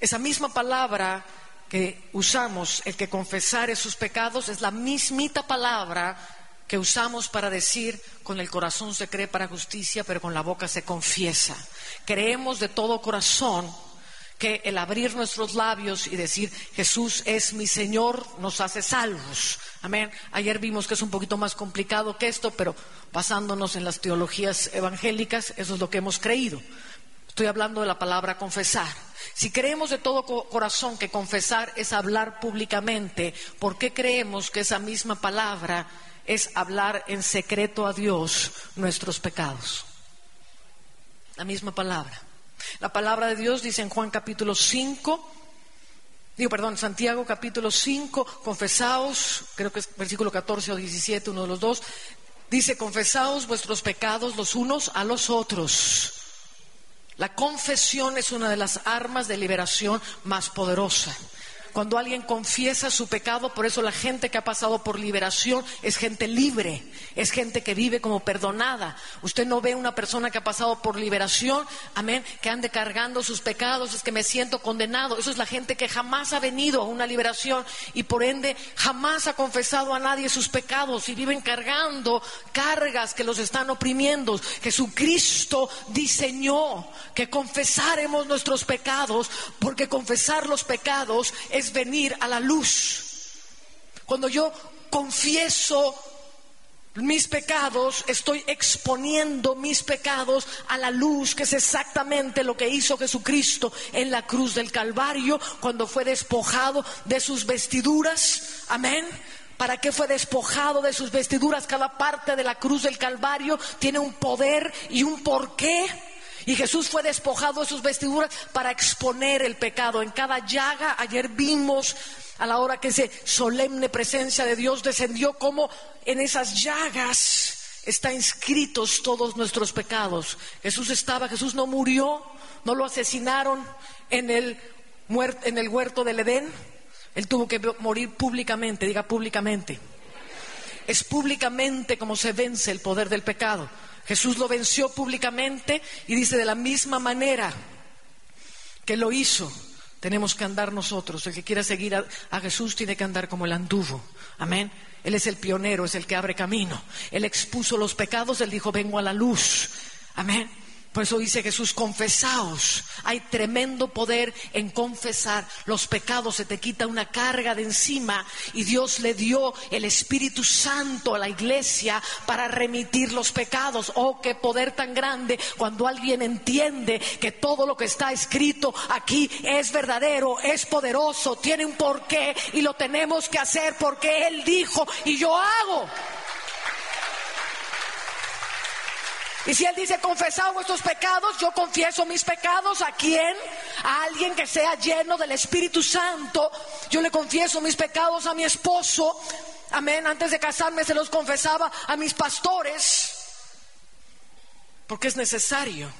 Esa misma palabra que usamos, el que confesare sus pecados, es la mismita palabra que usamos para decir con el corazón se cree para justicia, pero con la boca se confiesa. Creemos de todo corazón que el abrir nuestros labios y decir Jesús es mi Señor nos hace salvos. Amén. Ayer vimos que es un poquito más complicado que esto, pero basándonos en las teologías evangélicas, eso es lo que hemos creído. Estoy hablando de la palabra confesar. Si creemos de todo corazón que confesar es hablar públicamente, ¿por qué creemos que esa misma palabra es hablar en secreto a Dios nuestros pecados? La misma palabra. La palabra de Dios dice en Juan capítulo 5, digo, perdón, Santiago capítulo 5, confesaos, creo que es versículo 14 o 17, uno de los dos, dice, confesaos vuestros pecados los unos a los otros. La confesión es una de las armas de liberación más poderosa. Cuando alguien confiesa su pecado, por eso la gente que ha pasado por liberación es gente libre, es gente que vive como perdonada. Usted no ve una persona que ha pasado por liberación, amén, que ande cargando sus pecados, es que me siento condenado. Eso es la gente que jamás ha venido a una liberación y por ende jamás ha confesado a nadie sus pecados y viven cargando cargas que los están oprimiendo. Jesucristo diseñó que confesáramos nuestros pecados porque confesar los pecados es venir a la luz. Cuando yo confieso mis pecados, estoy exponiendo mis pecados a la luz, que es exactamente lo que hizo Jesucristo en la cruz del Calvario, cuando fue despojado de sus vestiduras. Amén. ¿Para qué fue despojado de sus vestiduras? Cada parte de la cruz del Calvario tiene un poder y un porqué. Y Jesús fue despojado de sus vestiduras para exponer el pecado. En cada llaga, ayer vimos a la hora que esa solemne presencia de Dios descendió, como en esas llagas están inscritos todos nuestros pecados. Jesús estaba, Jesús no murió, no lo asesinaron en el, en el huerto del Edén. Él tuvo que morir públicamente, diga públicamente. Es públicamente como se vence el poder del pecado. Jesús lo venció públicamente y dice de la misma manera que lo hizo, tenemos que andar nosotros. El que quiera seguir a, Jesús tiene que andar como el anduvo. Amén. Él es el pionero, es el que abre camino. Él expuso los pecados, él dijo, vengo a la luz. Amén. Por eso dice Jesús, confesaos. Hay tremendo poder en confesar los pecados. Se te quita una carga de encima y Dios le dio el Espíritu Santo a la iglesia para remitir los pecados. Oh, qué poder tan grande cuando alguien entiende que todo lo que está escrito aquí es verdadero, es poderoso, tiene un porqué y lo tenemos que hacer porque Él dijo y yo hago. Y si Él dice, confesad vuestros pecados, yo confieso mis pecados. ¿A quién? A alguien que sea lleno del Espíritu Santo. Yo le confieso mis pecados a mi esposo. Amén. Antes de casarme se los confesaba a mis pastores. Porque es necesario.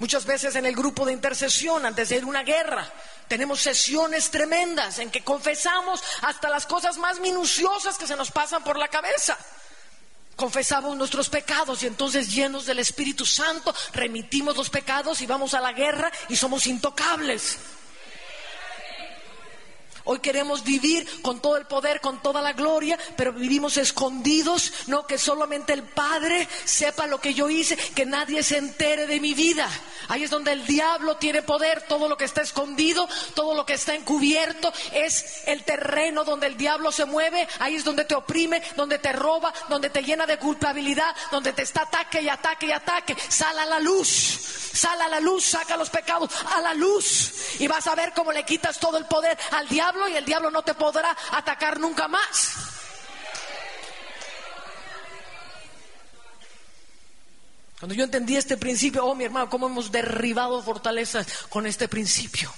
Muchas veces en el grupo de intercesión, antes de ir a una guerra, tenemos sesiones tremendas en que confesamos hasta las cosas más minuciosas que se nos pasan por la cabeza confesamos nuestros pecados y entonces llenos del Espíritu Santo remitimos los pecados y vamos a la guerra y somos intocables. Hoy queremos vivir con todo el poder, con toda la gloria, pero vivimos escondidos, no que solamente el Padre sepa lo que yo hice, que nadie se entere de mi vida. Ahí es donde el diablo tiene poder, todo lo que está escondido, todo lo que está encubierto, es el terreno donde el diablo se mueve, ahí es donde te oprime, donde te roba, donde te llena de culpabilidad, donde te está ataque y ataque y ataque. Sal a la luz, sal a la luz, saca los pecados a la luz y vas a ver cómo le quitas todo el poder al diablo y el diablo no te podrá atacar nunca más. Cuando yo entendí este principio, oh mi hermano, cómo hemos derribado fortalezas con este principio.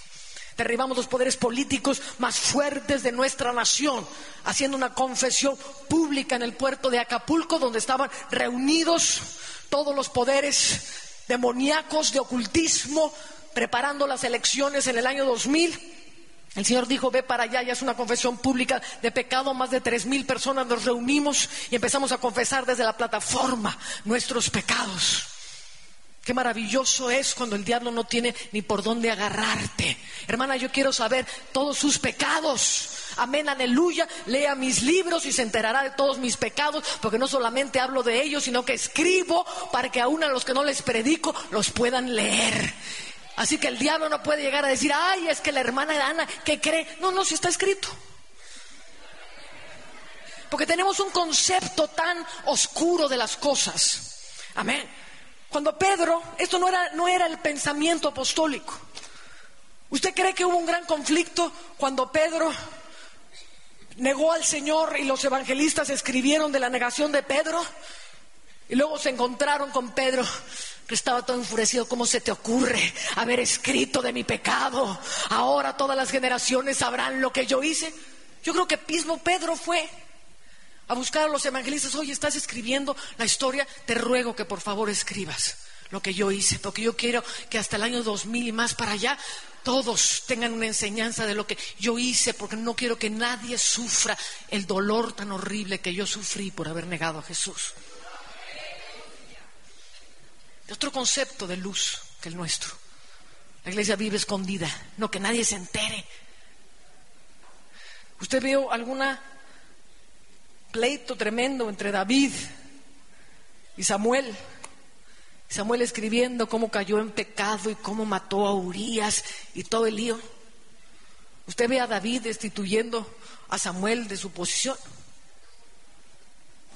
Derribamos los poderes políticos más fuertes de nuestra nación, haciendo una confesión pública en el puerto de Acapulco, donde estaban reunidos todos los poderes demoníacos de ocultismo, preparando las elecciones en el año 2000. El Señor dijo, ve para allá, ya es una confesión pública de pecado, más de tres mil personas nos reunimos y empezamos a confesar desde la plataforma nuestros pecados. Qué maravilloso es cuando el diablo no tiene ni por dónde agarrarte. Hermana, yo quiero saber todos sus pecados. Amén, aleluya. Lea mis libros y se enterará de todos mis pecados, porque no solamente hablo de ellos, sino que escribo para que aún a los que no les predico los puedan leer. Así que el diablo no puede llegar a decir, ay, es que la hermana de Ana, que cree? No, no, si está escrito. Porque tenemos un concepto tan oscuro de las cosas. Amén. Cuando Pedro, esto no era, no era el pensamiento apostólico. ¿Usted cree que hubo un gran conflicto cuando Pedro negó al Señor y los evangelistas escribieron de la negación de Pedro? Y luego se encontraron con Pedro estaba todo enfurecido. ¿Cómo se te ocurre haber escrito de mi pecado? Ahora todas las generaciones sabrán lo que yo hice. Yo creo que mismo Pedro fue a buscar a los evangelistas. Oye, estás escribiendo la historia. Te ruego que por favor escribas lo que yo hice, porque yo quiero que hasta el año 2000 y más para allá todos tengan una enseñanza de lo que yo hice, porque no quiero que nadie sufra el dolor tan horrible que yo sufrí por haber negado a Jesús otro concepto de luz que el nuestro. La iglesia vive escondida, no que nadie se entere. ¿Usted vio alguna pleito tremendo entre David y Samuel? Samuel escribiendo cómo cayó en pecado y cómo mató a Urias y todo el lío. Usted ve a David destituyendo a Samuel de su posición.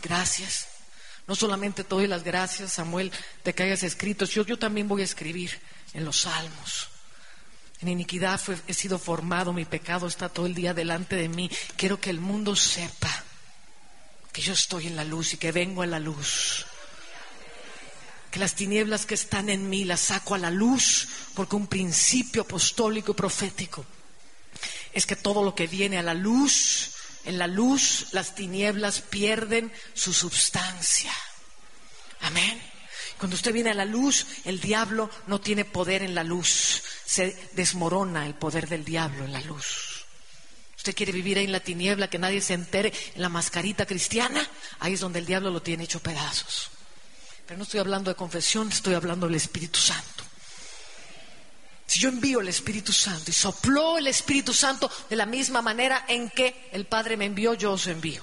Gracias. No solamente te doy las gracias, Samuel, de que hayas escrito, yo, yo también voy a escribir en los salmos. En iniquidad he sido formado, mi pecado está todo el día delante de mí. Quiero que el mundo sepa que yo estoy en la luz y que vengo a la luz. Que las tinieblas que están en mí las saco a la luz porque un principio apostólico y profético es que todo lo que viene a la luz en la luz las tinieblas pierden su substancia. Amén. Cuando usted viene a la luz, el diablo no tiene poder en la luz. Se desmorona el poder del diablo en la luz. Usted quiere vivir ahí en la tiniebla, que nadie se entere en la mascarita cristiana. Ahí es donde el diablo lo tiene hecho pedazos. Pero no estoy hablando de confesión, estoy hablando del Espíritu Santo. Si yo envío el Espíritu Santo y sopló el Espíritu Santo de la misma manera en que el Padre me envió, yo os envío.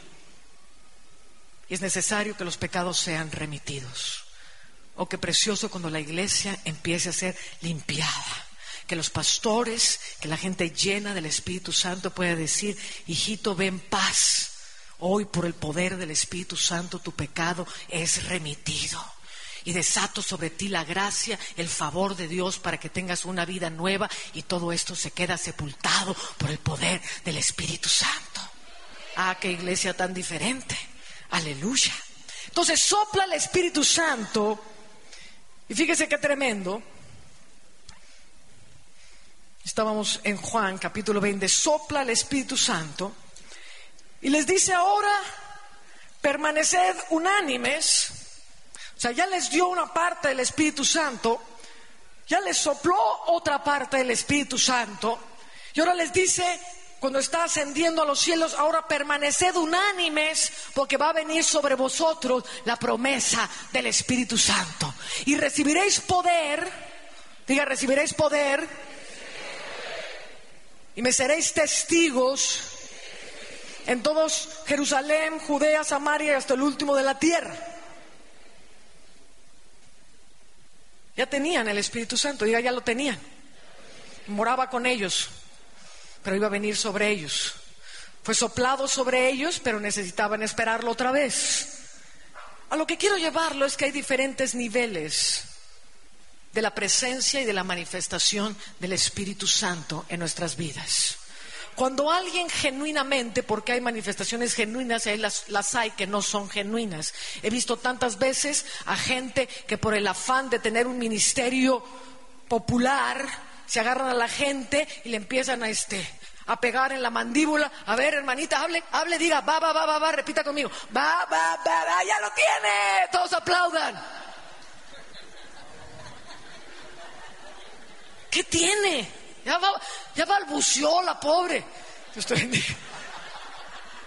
Y es necesario que los pecados sean remitidos. Oh, qué precioso cuando la iglesia empiece a ser limpiada. Que los pastores, que la gente llena del Espíritu Santo pueda decir, hijito, ven paz. Hoy por el poder del Espíritu Santo tu pecado es remitido. Y desato sobre ti la gracia, el favor de Dios para que tengas una vida nueva y todo esto se queda sepultado por el poder del Espíritu Santo. Ah, qué iglesia tan diferente. Aleluya. Entonces sopla el Espíritu Santo y fíjese qué tremendo. Estábamos en Juan capítulo 20, sopla el Espíritu Santo y les dice ahora, permaneced unánimes, sea, ya les dio una parte del Espíritu Santo, ya les sopló otra parte del Espíritu Santo y ahora les dice, cuando está ascendiendo a los cielos, ahora permaneced unánimes porque va a venir sobre vosotros la promesa del Espíritu Santo. Y recibiréis poder, diga, recibiréis poder y me seréis testigos en todos Jerusalén, Judea, Samaria y hasta el último de la tierra. Ya tenían el Espíritu Santo, diga, ya lo tenían. Moraba con ellos pero iba a venir sobre ellos. Fue soplado sobre ellos, pero necesitaban esperarlo otra vez. A lo que quiero llevarlo es que hay diferentes niveles de la presencia y de la manifestación del Espíritu Santo en nuestras vidas. Cuando alguien genuinamente, porque hay manifestaciones genuinas y las, las, hay que no son genuinas, he visto tantas veces a gente que por el afán de tener un ministerio popular, se agarran a la gente y le empiezan a este a pegar en la mandíbula. A ver, hermanita, hable, hable, diga, va, va, va, va, va, repita conmigo. Va, va, va, va, ya lo tiene. Todos aplaudan. ¿Qué tiene? Ya, va, ya balbuceó la pobre.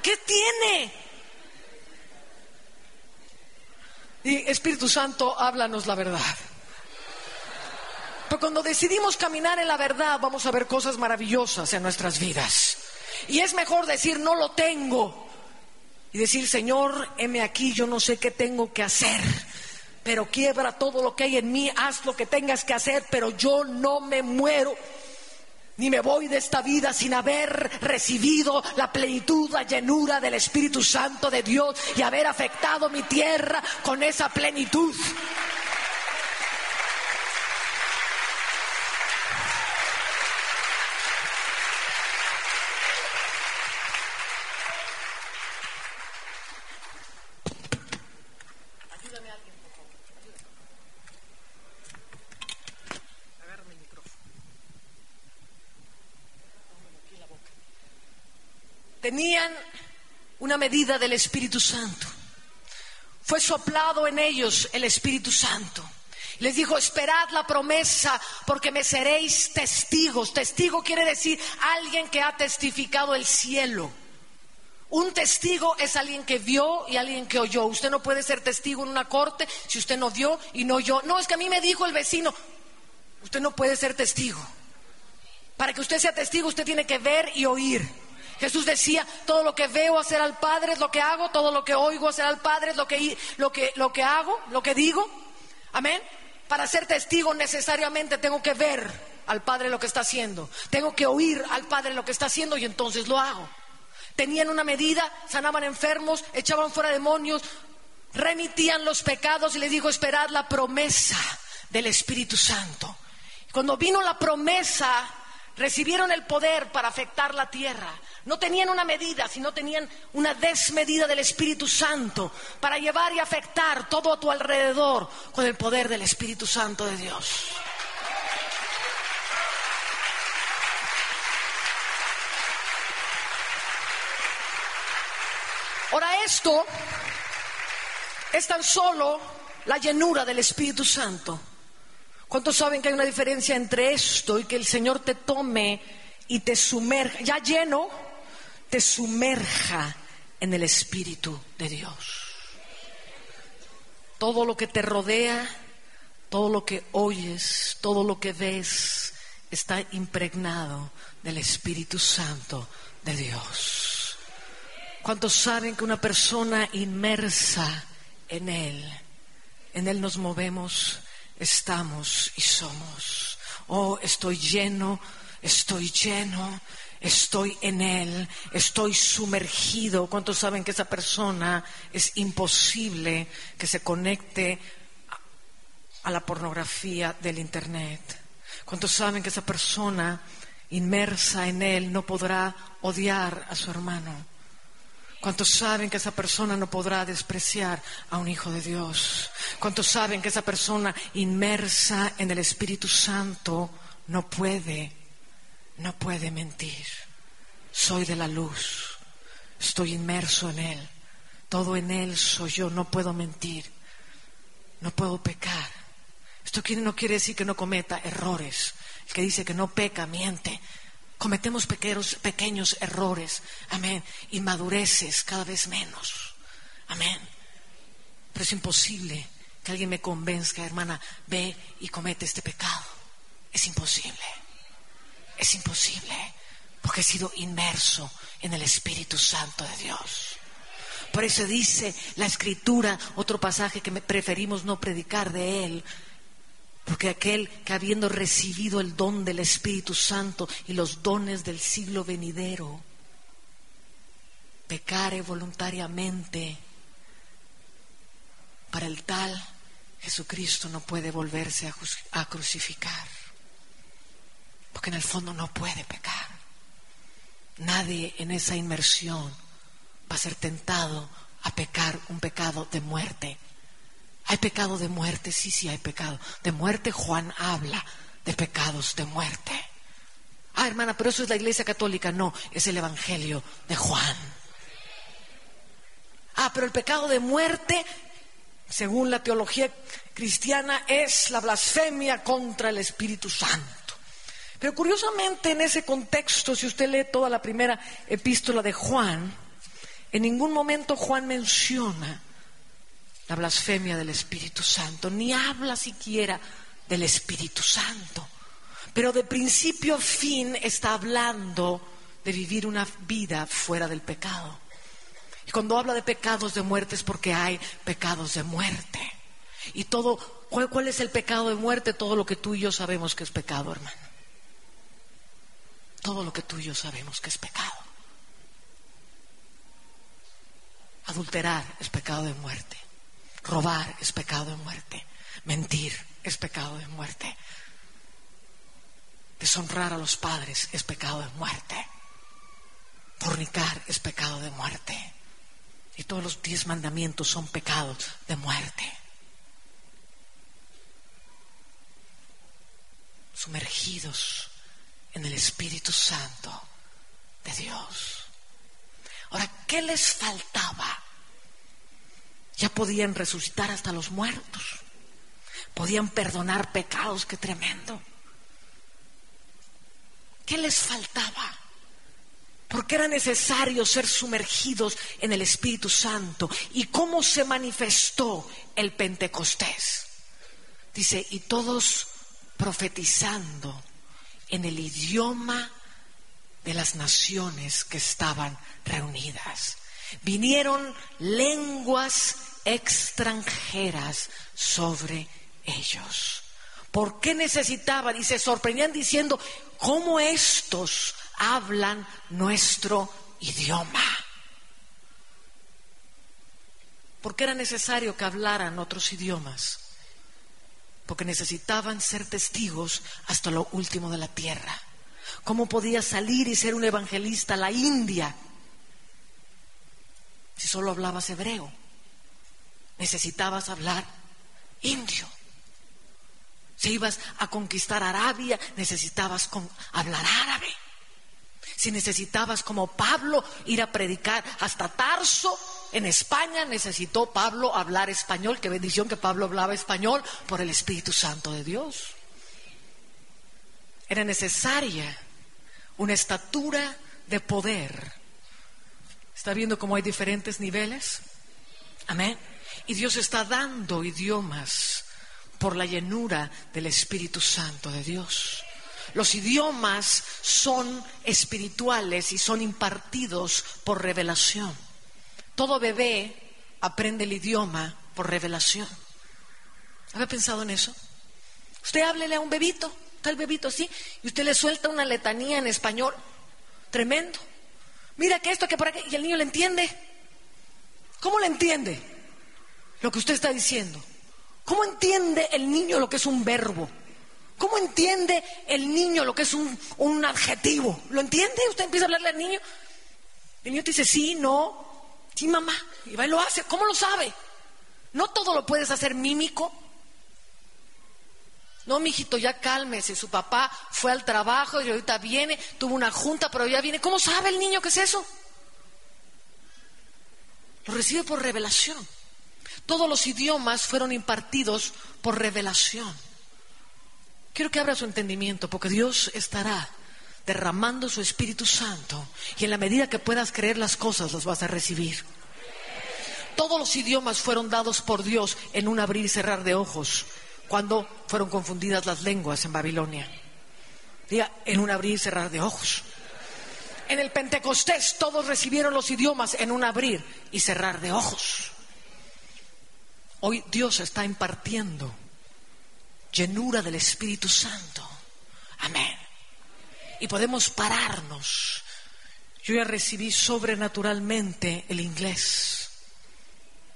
¿Qué tiene? Y Espíritu Santo, háblanos la verdad. Pero cuando decidimos caminar en la verdad, vamos a ver cosas maravillosas en nuestras vidas. Y es mejor decir, no lo tengo. Y decir, Señor, heme aquí, yo no sé qué tengo que hacer. Pero quiebra todo lo que hay en mí, haz lo que tengas que hacer, pero yo no me muero ni me voy de esta vida sin haber recibido la plenitud, la llenura del Espíritu Santo de Dios y haber afectado mi tierra con esa plenitud. Tenían una medida del Espíritu Santo. Fue soplado en ellos el Espíritu Santo. Les dijo, esperad la promesa porque me seréis testigos. Testigo quiere decir alguien que ha testificado el cielo. Un testigo es alguien que vio y alguien que oyó. Usted no puede ser testigo en una corte si usted no vio y no oyó. No, es que a mí me dijo el vecino. Usted no puede ser testigo. Para que usted sea testigo, usted tiene que ver y oír. Jesús decía, todo lo que veo hacer al Padre es lo que hago, todo lo que oigo hacer al Padre es lo que, lo que, lo que hago, lo que digo. Amén. Para ser testigo necesariamente tengo que ver al Padre lo que está haciendo. Tengo que oír al Padre lo que está haciendo y entonces lo hago. Tenían una medida, sanaban enfermos, echaban fuera demonios, remitían los pecados y les dijo, esperad la promesa del Espíritu Santo. Cuando vino la promesa, recibieron el poder para afectar la tierra. No tenían una medida, sino tenían una desmedida del Espíritu Santo para llevar y afectar todo a tu alrededor con el poder del Espíritu Santo de Dios. Ahora esto es tan solo la llenura del Espíritu Santo. ¿Cuántos saben que hay una diferencia entre esto y que el Señor te tome y te sumerja, ya lleno, te sumerja en el Espíritu de Dios? Todo lo que te rodea, todo lo que oyes, todo lo que ves, está impregnado del Espíritu Santo de Dios. ¿Cuántos saben que una persona inmersa en Él En Él nos movemos, estamos y somos. Oh, estoy lleno, estoy lleno, estoy en Él, estoy sumergido. ¿Cuántos saben que esa persona es imposible que se conecte a la pornografía del Internet? ¿Cuántos saben que esa persona inmersa en Él no podrá odiar a su hermano? ¿Cuántos saben que esa persona no podrá despreciar a un hijo de Dios? ¿Cuántos saben que esa persona inmersa en el Espíritu Santo no puede no puede mentir. Soy de la luz, estoy inmerso en Él, todo en Él soy yo, no puedo mentir, no puedo pecar. Esto no quiere decir que no cometa errores. El que dice que no peca, miente. Cometemos pequeños, pequeños errores, amén, inmadureces cada vez menos, amén. Pero es imposible que alguien me convenzca, hermana, ve y comete este pecado. Es imposible. Es imposible, porque he sido inmerso en el Espíritu Santo de Dios. Por eso dice la Escritura, otro pasaje que preferimos no predicar de él, porque aquel que habiendo recibido el don del Espíritu Santo y los dones del siglo venidero, pecare voluntariamente, para el tal Jesucristo no puede volverse a crucificar porque en el fondo no puede pecar. Nadie en esa inmersión va a ser tentado a pecar un pecado de muerte. ¿Hay pecado de muerte? Sí, sí, hay pecado. De muerte Juan habla de pecados de muerte. Ah, hermana, pero eso es la Iglesia Católica. No, es el Evangelio de Juan. Ah, pero el pecado de muerte, según la teología cristiana, es la blasfemia contra el Espíritu Santo. Pero curiosamente en ese contexto, si usted lee toda la primera epístola de Juan, en ningún momento Juan menciona la blasfemia del Espíritu Santo, ni habla siquiera del Espíritu Santo. Pero de principio a fin está hablando de vivir una vida fuera del pecado. Y cuando habla de pecados de muerte es porque hay pecados de muerte. Y todo, ¿cuál, ¿cuál, es el pecado de muerte? Todo lo que tú y yo sabemos que es pecado, hermano todo lo que tú y yo sabemos que es pecado. Adulterar es pecado de muerte. Robar es pecado de muerte. Mentir es pecado de muerte. Deshonrar a los padres es pecado de muerte. Fornicar es pecado de muerte. Y todos los diez mandamientos son pecados de muerte. Sumergidos en el Espíritu Santo de Dios. Ahora, ¿qué les faltaba? Ya podían resucitar hasta los muertos. Podían perdonar pecados, qué tremendo. ¿Qué les faltaba? Porque era necesario ser sumergidos en el Espíritu Santo. ¿Y cómo se manifestó el Pentecostés? Dice, y todos profetizando en el idioma de las naciones que estaban reunidas. Vinieron lenguas extranjeras sobre ellos. ¿Por qué necesitaban? Y se sorprendían diciendo, ¿cómo estos hablan nuestro idioma? ¿Por qué era necesario que hablaran otros idiomas? porque necesitaban ser testigos hasta lo último de la tierra. ¿Cómo podía salir y ser un evangelista a la India si solo hablabas hebreo? Necesitabas hablar indio. Si ibas a conquistar Arabia, necesitabas hablar árabe. Si necesitabas como Pablo ir a predicar hasta Tarso, en España necesitó Pablo hablar español. Qué bendición que Pablo hablaba español por el Espíritu Santo de Dios. Era necesaria una estatura de poder. ¿Está viendo cómo hay diferentes niveles? Amén. Y Dios está dando idiomas por la llenura del Espíritu Santo de Dios. Los idiomas son espirituales y son impartidos por revelación. Todo bebé aprende el idioma por revelación. ¿Había pensado en eso? Usted háblele a un bebito, el bebito así, y usted le suelta una letanía en español. Tremendo. Mira que esto, que por aquí, y el niño le entiende. ¿Cómo le entiende lo que usted está diciendo? ¿Cómo entiende el niño lo que es un verbo? ¿Cómo entiende el niño lo que es un, un adjetivo? ¿Lo entiende? Usted empieza a hablarle al niño. El niño te dice, sí, no, sí, mamá. Y va y lo hace. ¿Cómo lo sabe? No todo lo puedes hacer mímico. No, mijito, ya cálmese. Su papá fue al trabajo y ahorita viene, tuvo una junta, pero ya viene. ¿Cómo sabe el niño qué es eso? Lo recibe por revelación. Todos los idiomas fueron impartidos por revelación. Quiero que abra su entendimiento porque Dios estará derramando su Espíritu Santo y en la medida que puedas creer las cosas las vas a recibir. Todos los idiomas fueron dados por Dios en un abrir y cerrar de ojos cuando fueron confundidas las lenguas en Babilonia. En un abrir y cerrar de ojos. En el Pentecostés todos recibieron los idiomas en un abrir y cerrar de ojos. Hoy Dios está impartiendo llenura del Espíritu Santo. Amén. Y podemos pararnos. Yo ya recibí sobrenaturalmente el inglés,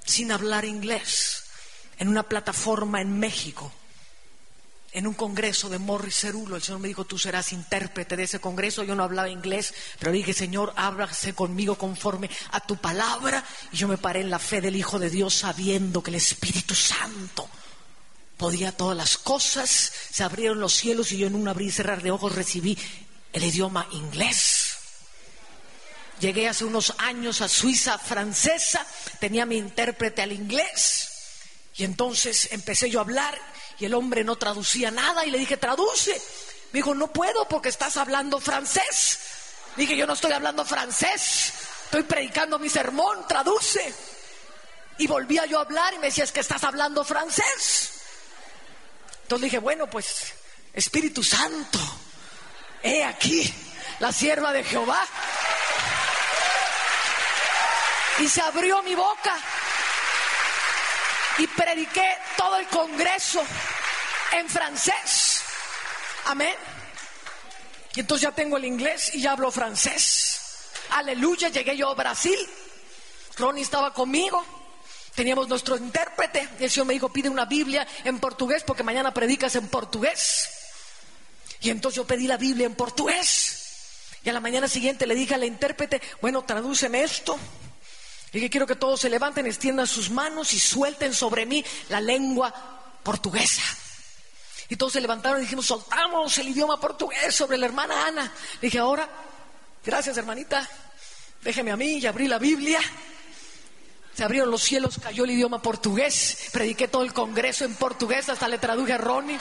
sin hablar inglés, en una plataforma en México en un congreso de Morris Cerulo, el Señor me dijo, tú serás intérprete de ese congreso. Yo no hablaba inglés, pero dije, Señor, háblase conmigo conforme a tu palabra. Y yo me paré en la fe del Hijo de Dios sabiendo que el Espíritu Santo podía todas las cosas. Se abrieron los cielos y yo en un abrir y cerrar de ojos recibí el idioma inglés. Llegué hace unos años a Suiza francesa, tenía mi intérprete al inglés. Y entonces empecé yo a hablar y el hombre no traducía nada y le dije, traduce. Me dijo, no puedo porque estás hablando francés. Dije, yo no estoy hablando francés, estoy predicando mi sermón, traduce. Y volvía yo a hablar y me decía, es que estás hablando francés. Entonces dije, bueno, pues Espíritu Santo, he aquí la sierva de Jehová. Y se abrió mi boca y prediqué todo el congreso en francés. Amén. Y entonces ya tengo el inglés y ya hablo francés. Aleluya, llegué yo a Brasil. Ronnie estaba conmigo. Teníamos nuestro intérprete. Y el Señor me dijo, pide una Biblia en portugués porque mañana predicas en portugués. Y entonces yo pedí la Biblia en portugués. Y a la mañana siguiente le dije al intérprete, bueno, tradúceme esto. Que quiero que todos se levanten, extiendan sus manos y suelten sobre mí la lengua portuguesa. Y todos se levantaron y dijimos, soltamos el idioma portugués sobre la hermana Ana. dije, ahora, gracias hermanita, déjeme a mí y abrí la Biblia. Se abrieron los cielos, cayó el idioma portugués. Prediqué todo el congreso en portugués, hasta le traduje a Ronnie.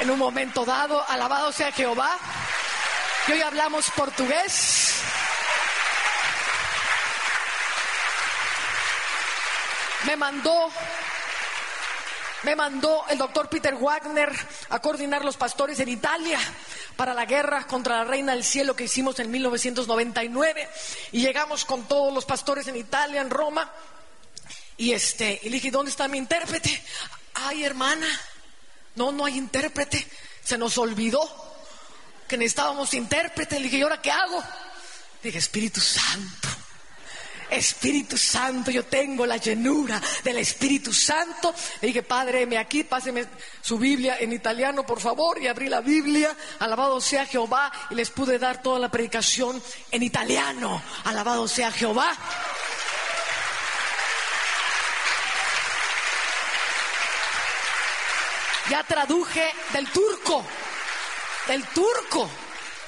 En un momento dado, alabado sea Jehová. Y hoy hablamos portugués. Me mandó me mandó el doctor Peter Wagner a coordinar los pastores en Italia para la guerra contra la Reina del Cielo que hicimos en 1999 y llegamos con todos los pastores en Italia, en Roma y este y le dije ¿dónde está mi intérprete? Ay hermana, no no hay intérprete, se nos olvidó que necesitábamos intérprete. Le dije ¿y ahora qué hago? Le dije Espíritu Santo Espíritu Santo, yo tengo la llenura del Espíritu Santo. Le dije, Padre, me aquí, páseme su Biblia en italiano, por favor, y abrí la Biblia, alabado sea Jehová, y les pude dar toda la predicación en italiano, alabado sea Jehová. Ya traduje del turco, del turco.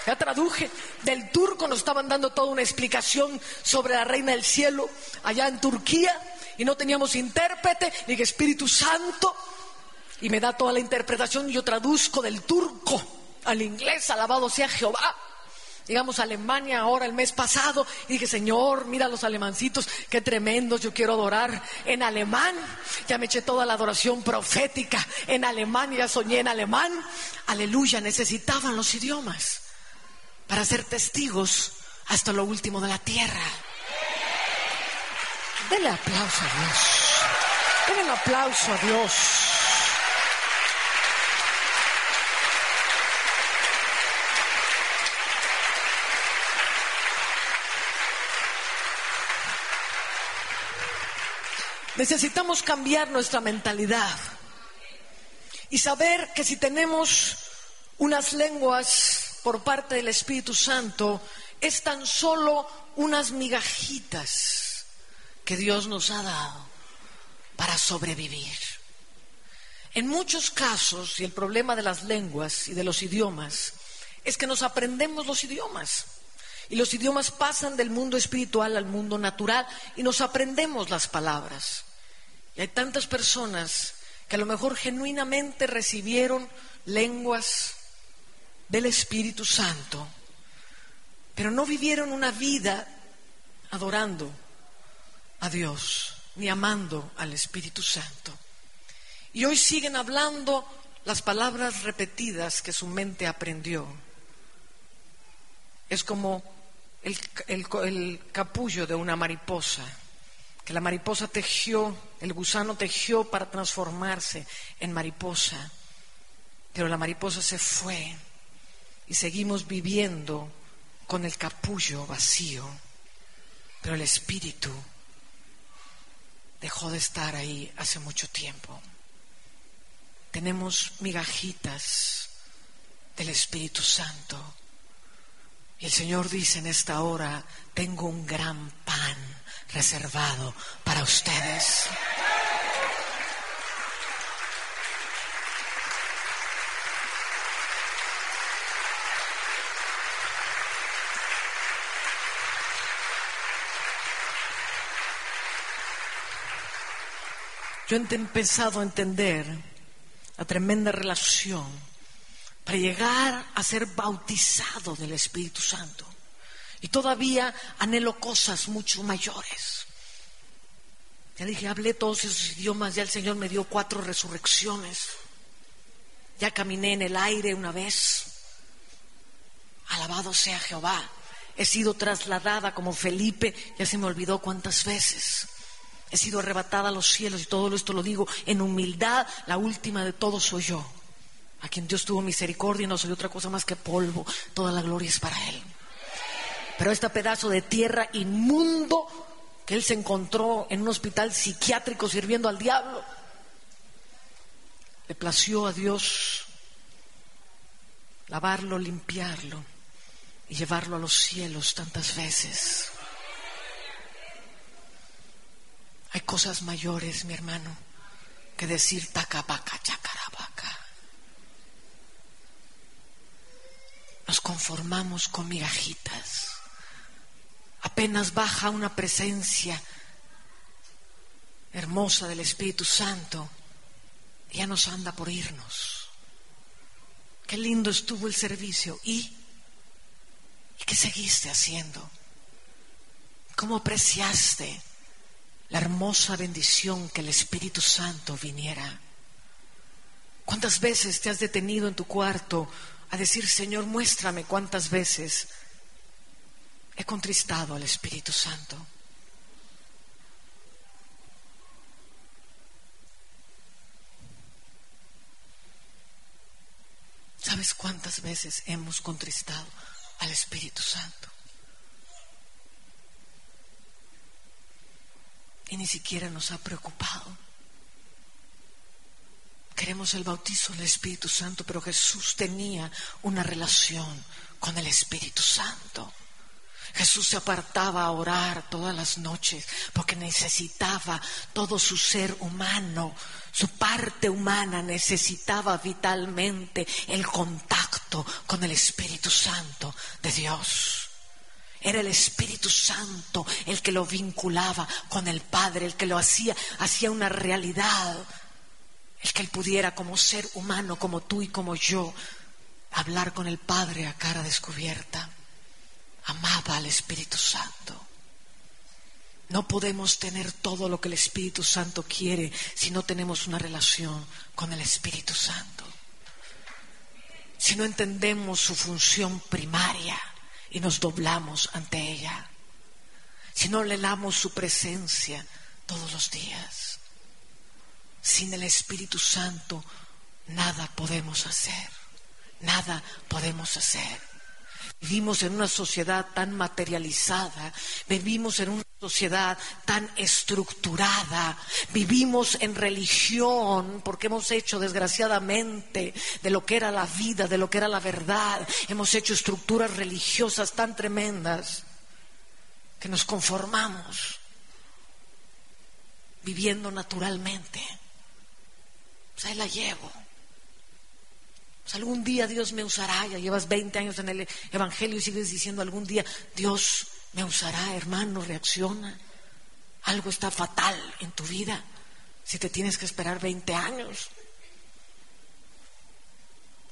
Ya traduje del turco, nos estaban dando toda una explicación sobre la reina del cielo allá en Turquía y no teníamos intérprete, ni Espíritu Santo, y me da toda la interpretación y yo traduzco del turco al inglés, alabado sea Jehová. Llegamos Alemania ahora el mes pasado y dije, Señor, mira los alemancitos, qué tremendos, yo quiero adorar en alemán. Ya me eché toda la adoración profética en alemán, ya soñé en alemán. Aleluya, necesitaban los idiomas para ser testigos hasta lo último de la tierra. Denle aplauso a Dios. Denle aplauso a Dios. Necesitamos cambiar nuestra mentalidad y saber que si tenemos unas lenguas por parte del Espíritu Santo, es tan solo unas migajitas que Dios nos ha dado para sobrevivir. En muchos casos, y el problema de las lenguas y de los idiomas, es que nos aprendemos los idiomas. Y los idiomas pasan del mundo espiritual al mundo natural y nos aprendemos las palabras. Y hay tantas personas que a lo mejor genuinamente recibieron lenguas del Espíritu Santo, pero no vivieron una vida adorando a Dios ni amando al Espíritu Santo. Y hoy siguen hablando las palabras repetidas que su mente aprendió. Es como el, capullo de una mariposa, que la mariposa tejió, el gusano tejió para transformarse en mariposa, pero la mariposa se fue y seguimos viviendo con el capullo vacío, pero el espíritu dejó de estar ahí hace mucho tiempo. Tenemos migajitas del Espíritu Santo. Y el Señor dice en esta hora, tengo un gran pan reservado para ustedes. Yo he empezado a entender la tremenda relación para llegar a ser bautizado del Espíritu Santo. Y todavía anhelo cosas mucho mayores. Ya dije, hablé todos esos idiomas, ya el Señor me dio cuatro resurrecciones. Ya caminé en el aire una vez. Alabado sea Jehová. He sido trasladada como Felipe, ya se me olvidó cuántas veces he sido arrebatada a los cielos y todo esto lo digo en humildad, la última de todos soy yo, a quien Dios tuvo misericordia y no soy otra cosa más que polvo, toda la gloria es para Él. Pero este pedazo de tierra inmundo que Él se encontró en un hospital psiquiátrico sirviendo al diablo, le plació a Dios lavarlo, limpiarlo y llevarlo a los cielos tantas veces. Hay cosas mayores, mi hermano, que decir tacabaca, chacarabaca. Nos conformamos con migajitas. Apenas baja una presencia hermosa del Espíritu Santo, ya nos anda por irnos. Qué lindo estuvo el servicio. ¿Y? ¿Y qué seguiste haciendo? ¿Cómo apreciaste? La hermosa bendición que el Espíritu Santo viniera. ¿Cuántas veces te has detenido en tu cuarto a decir, Señor, muéstrame cuántas veces he contristado al Espíritu Santo? ¿Sabes cuántas veces hemos contristado al Espíritu Santo? Y ni siquiera nos ha preocupado. Queremos el bautizo del Espíritu Santo, pero Jesús tenía una relación con el Espíritu Santo. Jesús se apartaba a orar todas las noches porque necesitaba todo su ser humano, su parte humana necesitaba vitalmente el contacto con el Espíritu Santo de Dios. Era el Espíritu Santo el que lo vinculaba con el Padre, el que lo hacía, hacía una realidad, el que él pudiera como ser humano, como tú y como yo, hablar con el Padre a cara descubierta. Amaba al Espíritu Santo. No podemos tener todo lo que el Espíritu Santo quiere si no tenemos una relación con el Espíritu Santo. Si no entendemos su función primaria y nos doblamos ante ella, si no le damos su presencia todos los días. Sin el Espíritu Santo nada podemos hacer, nada podemos hacer. Vivimos en una sociedad tan materializada, vivimos en una sociedad tan estructurada. Vivimos en religión porque hemos hecho desgraciadamente de lo que era la vida, de lo que era la verdad, hemos hecho estructuras religiosas tan tremendas que nos conformamos viviendo naturalmente. Pues ahí la llevo. Pues algún día Dios me usará, ya llevas 20 años en el Evangelio y sigues diciendo algún día Dios me usará, hermano, reacciona. Algo está fatal en tu vida si te tienes que esperar 20 años.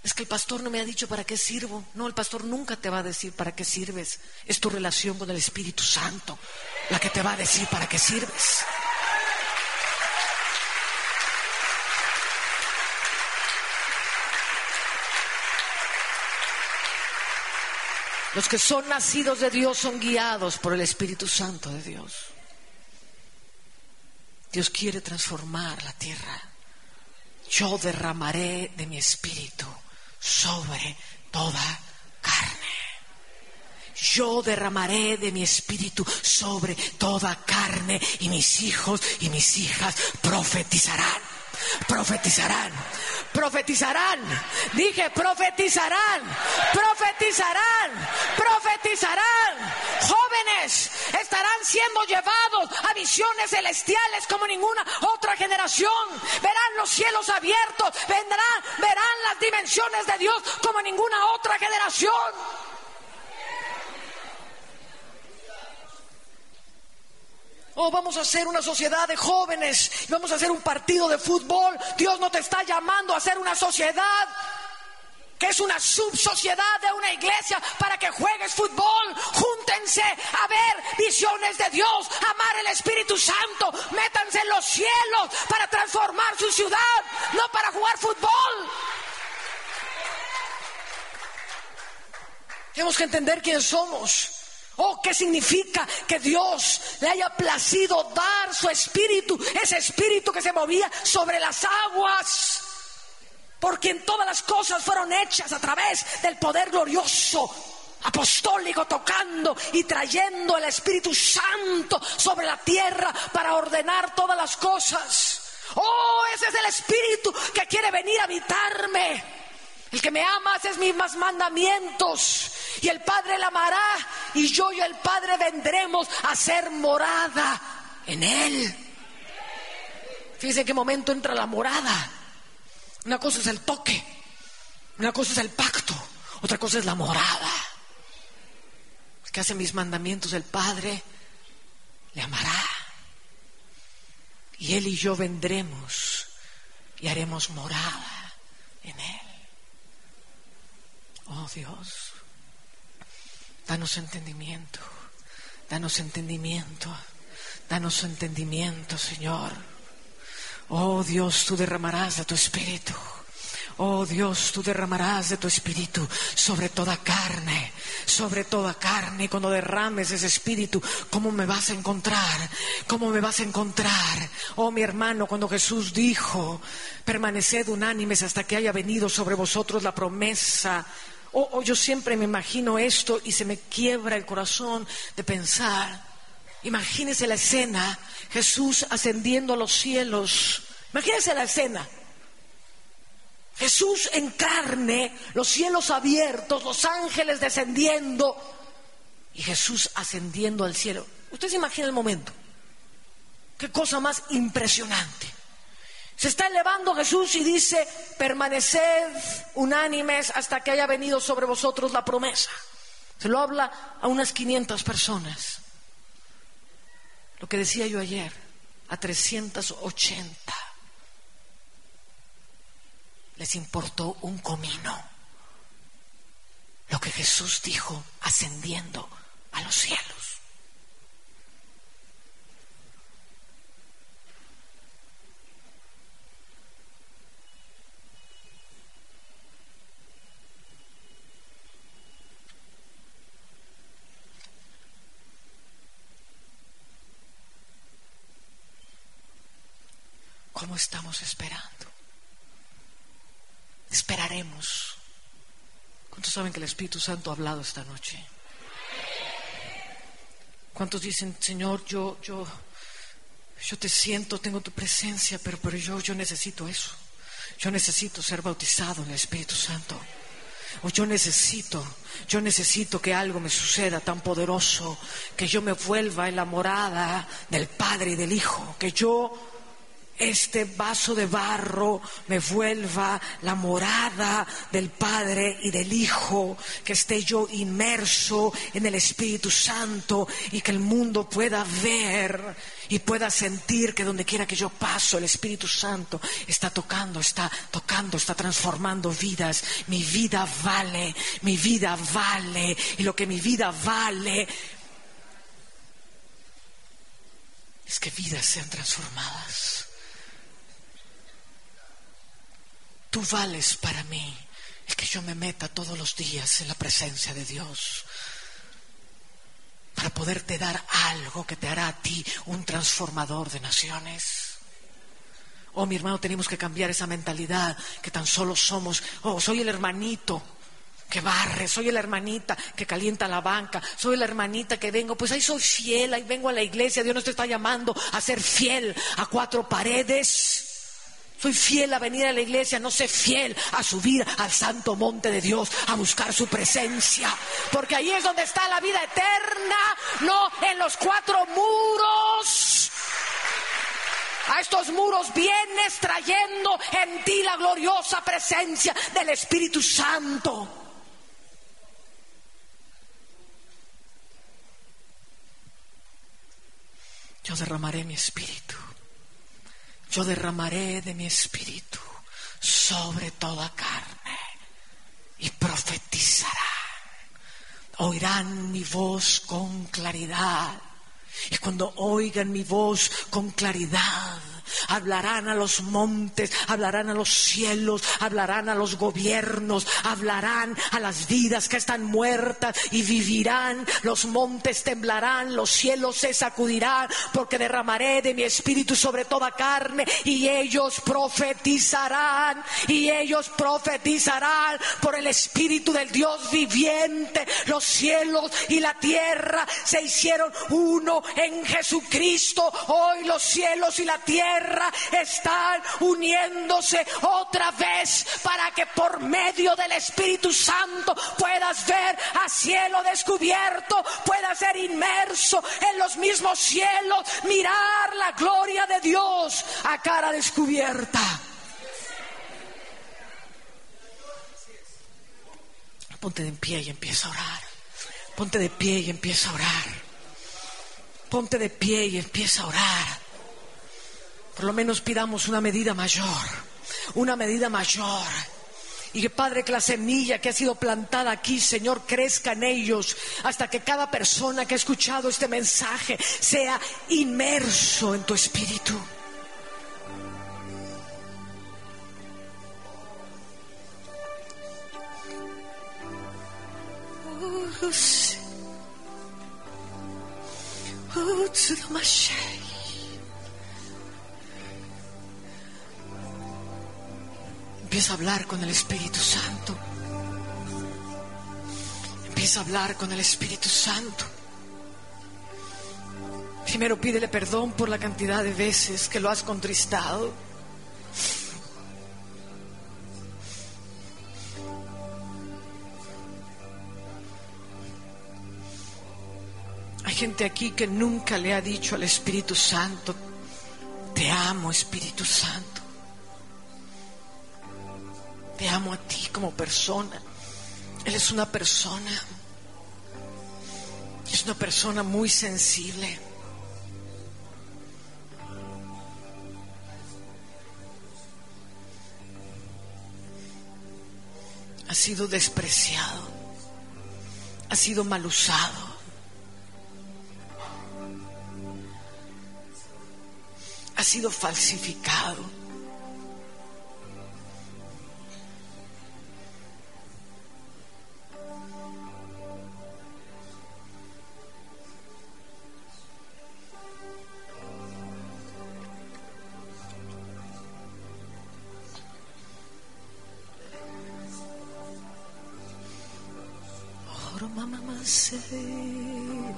Es que el pastor no me ha dicho para qué sirvo. No, el pastor nunca te va a decir para qué sirves. Es tu relación con el Espíritu Santo la que te va a decir para qué sirves. Los que son nacidos de Dios son guiados por el Espíritu Santo de Dios. Dios quiere transformar la tierra. Yo derramaré de mi espíritu sobre toda carne. Yo derramaré de mi espíritu sobre toda carne y mis hijos y mis hijas profetizarán. Profetizarán profetizarán. Dije, profetizarán, profetizarán, profetizarán. Jóvenes estarán siendo llevados a visiones celestiales como ninguna otra generación. Verán los cielos abiertos, vendrán, verán las dimensiones de Dios como ninguna otra generación. Oh, vamos a hacer una sociedad de jóvenes, vamos a hacer un partido de fútbol. Dios no te está llamando a hacer una sociedad que es una subsociedad de una iglesia para que juegues fútbol. Júntense a ver visiones de Dios, amar el Espíritu Santo, métanse en los cielos para transformar su ciudad, no para jugar fútbol. Tenemos que entender quién somos. Oh, ¿qué significa que Dios le haya placido dar su espíritu, ese espíritu que se movía sobre las aguas? Porque en todas las cosas fueron hechas a través del poder glorioso apostólico tocando y trayendo el Espíritu Santo sobre la tierra para ordenar todas las cosas. Oh, ese es el Espíritu que quiere venir a habitarme. El que me ama hace mis más mandamientos y el Padre la amará y yo y el Padre vendremos a ser morada en él. Fíjense en qué momento entra la morada. Una cosa es el toque, una cosa es el pacto, otra cosa es la morada. que hace mis mandamientos el Padre le amará. Y él y yo vendremos y haremos morada en él. Oh Dios. Danos entendimiento, danos entendimiento, danos entendimiento, Señor. Oh Dios, tú derramarás de tu espíritu. Oh Dios, tú derramarás de tu espíritu sobre toda carne, sobre toda carne. Y cuando derrames ese espíritu, ¿cómo me vas a encontrar? ¿Cómo me vas a encontrar? Oh mi hermano, cuando Jesús dijo, permaneced unánimes hasta que haya venido sobre vosotros la promesa o, yo siempre me imagino esto y se me quiebra el corazón de pensar. Imagínese la escena, Jesús ascendiendo a los cielos. Imagínese la escena. Jesús en carne, los cielos abiertos, los ángeles descendiendo y Jesús ascendiendo al cielo. Usted se imagina el momento. Qué cosa más impresionante. Se está elevando Jesús y dice, permaneced unánimes hasta que haya venido sobre vosotros la promesa. Se lo habla a unas 500 personas. Lo que decía yo ayer, a 380. Les importó un comino lo que Jesús dijo ascendiendo a los cielos. ¿Cómo estamos esperando? Esperaremos. ¿Cuántos saben que el Espíritu Santo ha hablado esta noche? ¿Cuántos dicen, Señor, yo, yo, yo te siento, tengo tu presencia, pero, pero yo, yo necesito eso. Yo necesito ser bautizado en el Espíritu Santo. O yo necesito, yo necesito que algo me suceda tan poderoso, que yo me vuelva en la morada del Padre y del Hijo, que yo este vaso de barro me vuelva la morada del Padre y del Hijo, que esté yo inmerso en el Espíritu Santo y que el mundo pueda ver y pueda sentir que donde quiera que yo paso, el Espíritu Santo está tocando, está tocando, está transformando vidas. Mi vida vale, mi vida vale, y lo que mi vida vale es que vidas sean transformadas. Tú vales para mí el que yo me meta todos los días en la presencia de Dios para poderte dar algo que te hará a ti un transformador de naciones. Oh, mi hermano, tenemos que cambiar esa mentalidad que tan solo somos, oh, soy el hermanito que barre, soy la hermanita que calienta la banca, soy la hermanita que vengo, pues ahí soy fiel, ahí vengo a la iglesia, Dios nos está llamando a ser fiel a cuatro paredes. Soy fiel a venir a la iglesia, no sé fiel a subir al santo monte de Dios, a buscar su presencia. Porque ahí es donde está la vida eterna, no en los cuatro muros. A estos muros vienes trayendo en ti la gloriosa presencia del Espíritu Santo. Yo derramaré mi espíritu yo derramaré de mi espíritu sobre toda carne y profetizarán. Oirán mi voz con claridad. Y cuando oigan mi voz con claridad, hablarán a los montes, hablarán a los cielos, hablarán a los gobiernos, hablarán a las vidas que están muertas y vivirán, los montes temblarán, los cielos se sacudirán, porque derramaré de mi espíritu sobre toda carne y ellos profetizarán y ellos profetizarán por el espíritu del Dios viviente. Los cielos y la tierra se hicieron uno en Jesucristo. Hoy los cielos y la tierra están uniéndose otra vez para que por medio del Espíritu Santo puedas ver a cielo descubierto, puedas ser inmerso en los mismos cielos, mirar la gloria de Dios a cara descubierta. Ponte de pie y empieza a orar. Ponte de pie y empieza a orar. Ponte de pie y empieza a orar. Por lo menos pidamos una medida mayor, una medida mayor. Y que Padre, que la semilla que ha sido plantada aquí, Señor, crezca en ellos hasta que cada persona que ha escuchado este mensaje sea inmerso en tu espíritu. Oh, Empieza a hablar con el Espíritu Santo. Empieza a hablar con el Espíritu Santo. Primero pídele perdón por la cantidad de veces que lo has contristado. Hay gente aquí que nunca le ha dicho al Espíritu Santo, te amo Espíritu Santo. Te amo a ti como persona. Él es una persona. Es una persona muy sensible. Ha sido despreciado. Ha sido mal usado. Ha sido falsificado. amamanceré.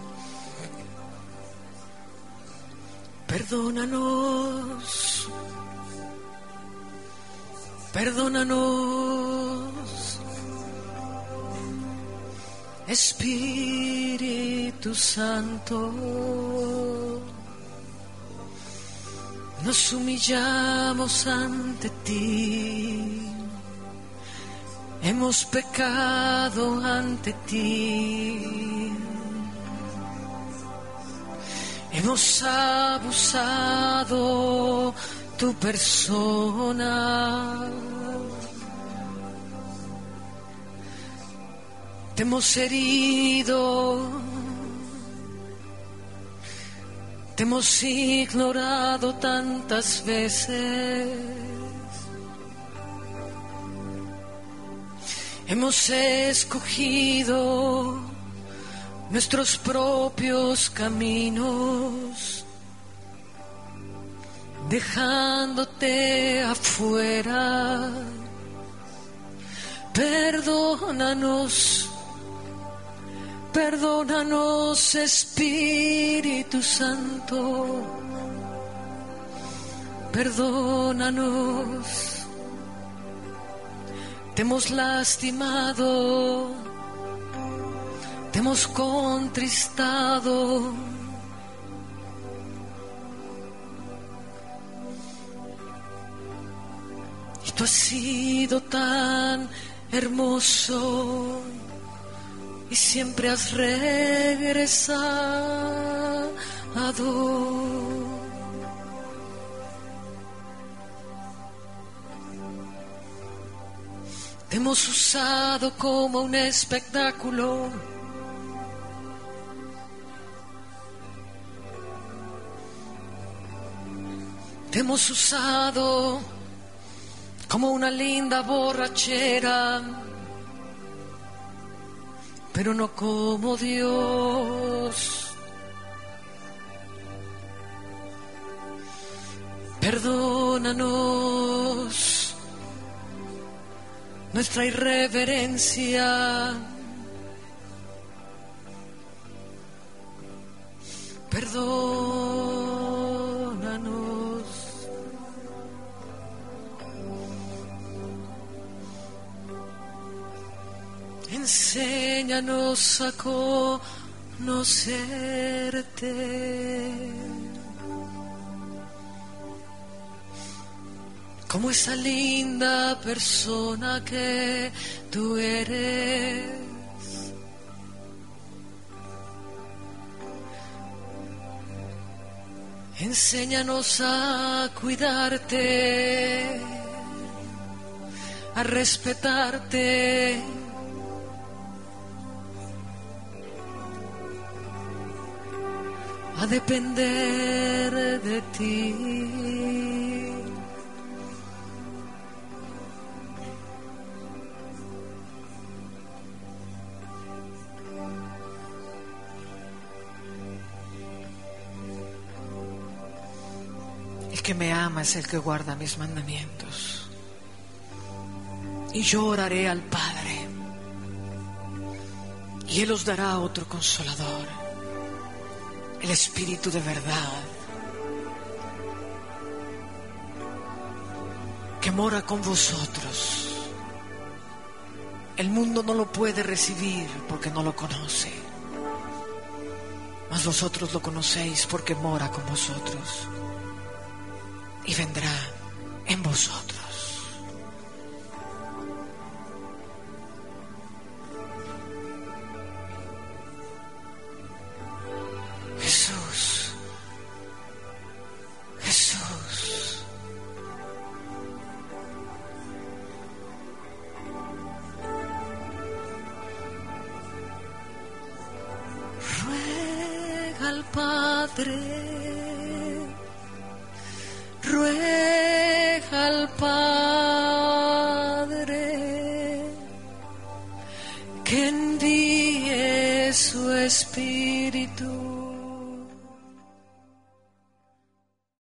Perdónanos, perdónanos, Espíritu Santo. Nos humillamos ante ti Hemos pecado ante ti. Hemos abusado tu persona. Te hemos herido. Te hemos ignorado tantas veces. Hemos escogido nuestros propios caminos, dejándote afuera. Perdónanos, perdónanos Espíritu Santo, perdónanos. Te hemos lastimado te hemos contristado. Y tú has sido tan hermoso y siempre has regresado. Te hemos usado como un espectáculo Te hemos usado como una linda borrachera, pero no como Dios. Perdónanos nuestra irreverencia. Perdónanos. Enséñanos a conocerte. Como esa linda persona que tú eres. Enséñanos a cuidarte, a respetarte. a depender de ti. Que me ama es el que guarda mis mandamientos. Y yo oraré al Padre. Y Él os dará otro consolador el Espíritu de verdad que mora con vosotros. El mundo no lo puede recibir porque no lo conoce, mas vosotros lo conocéis porque mora con vosotros y vendrá en vosotros.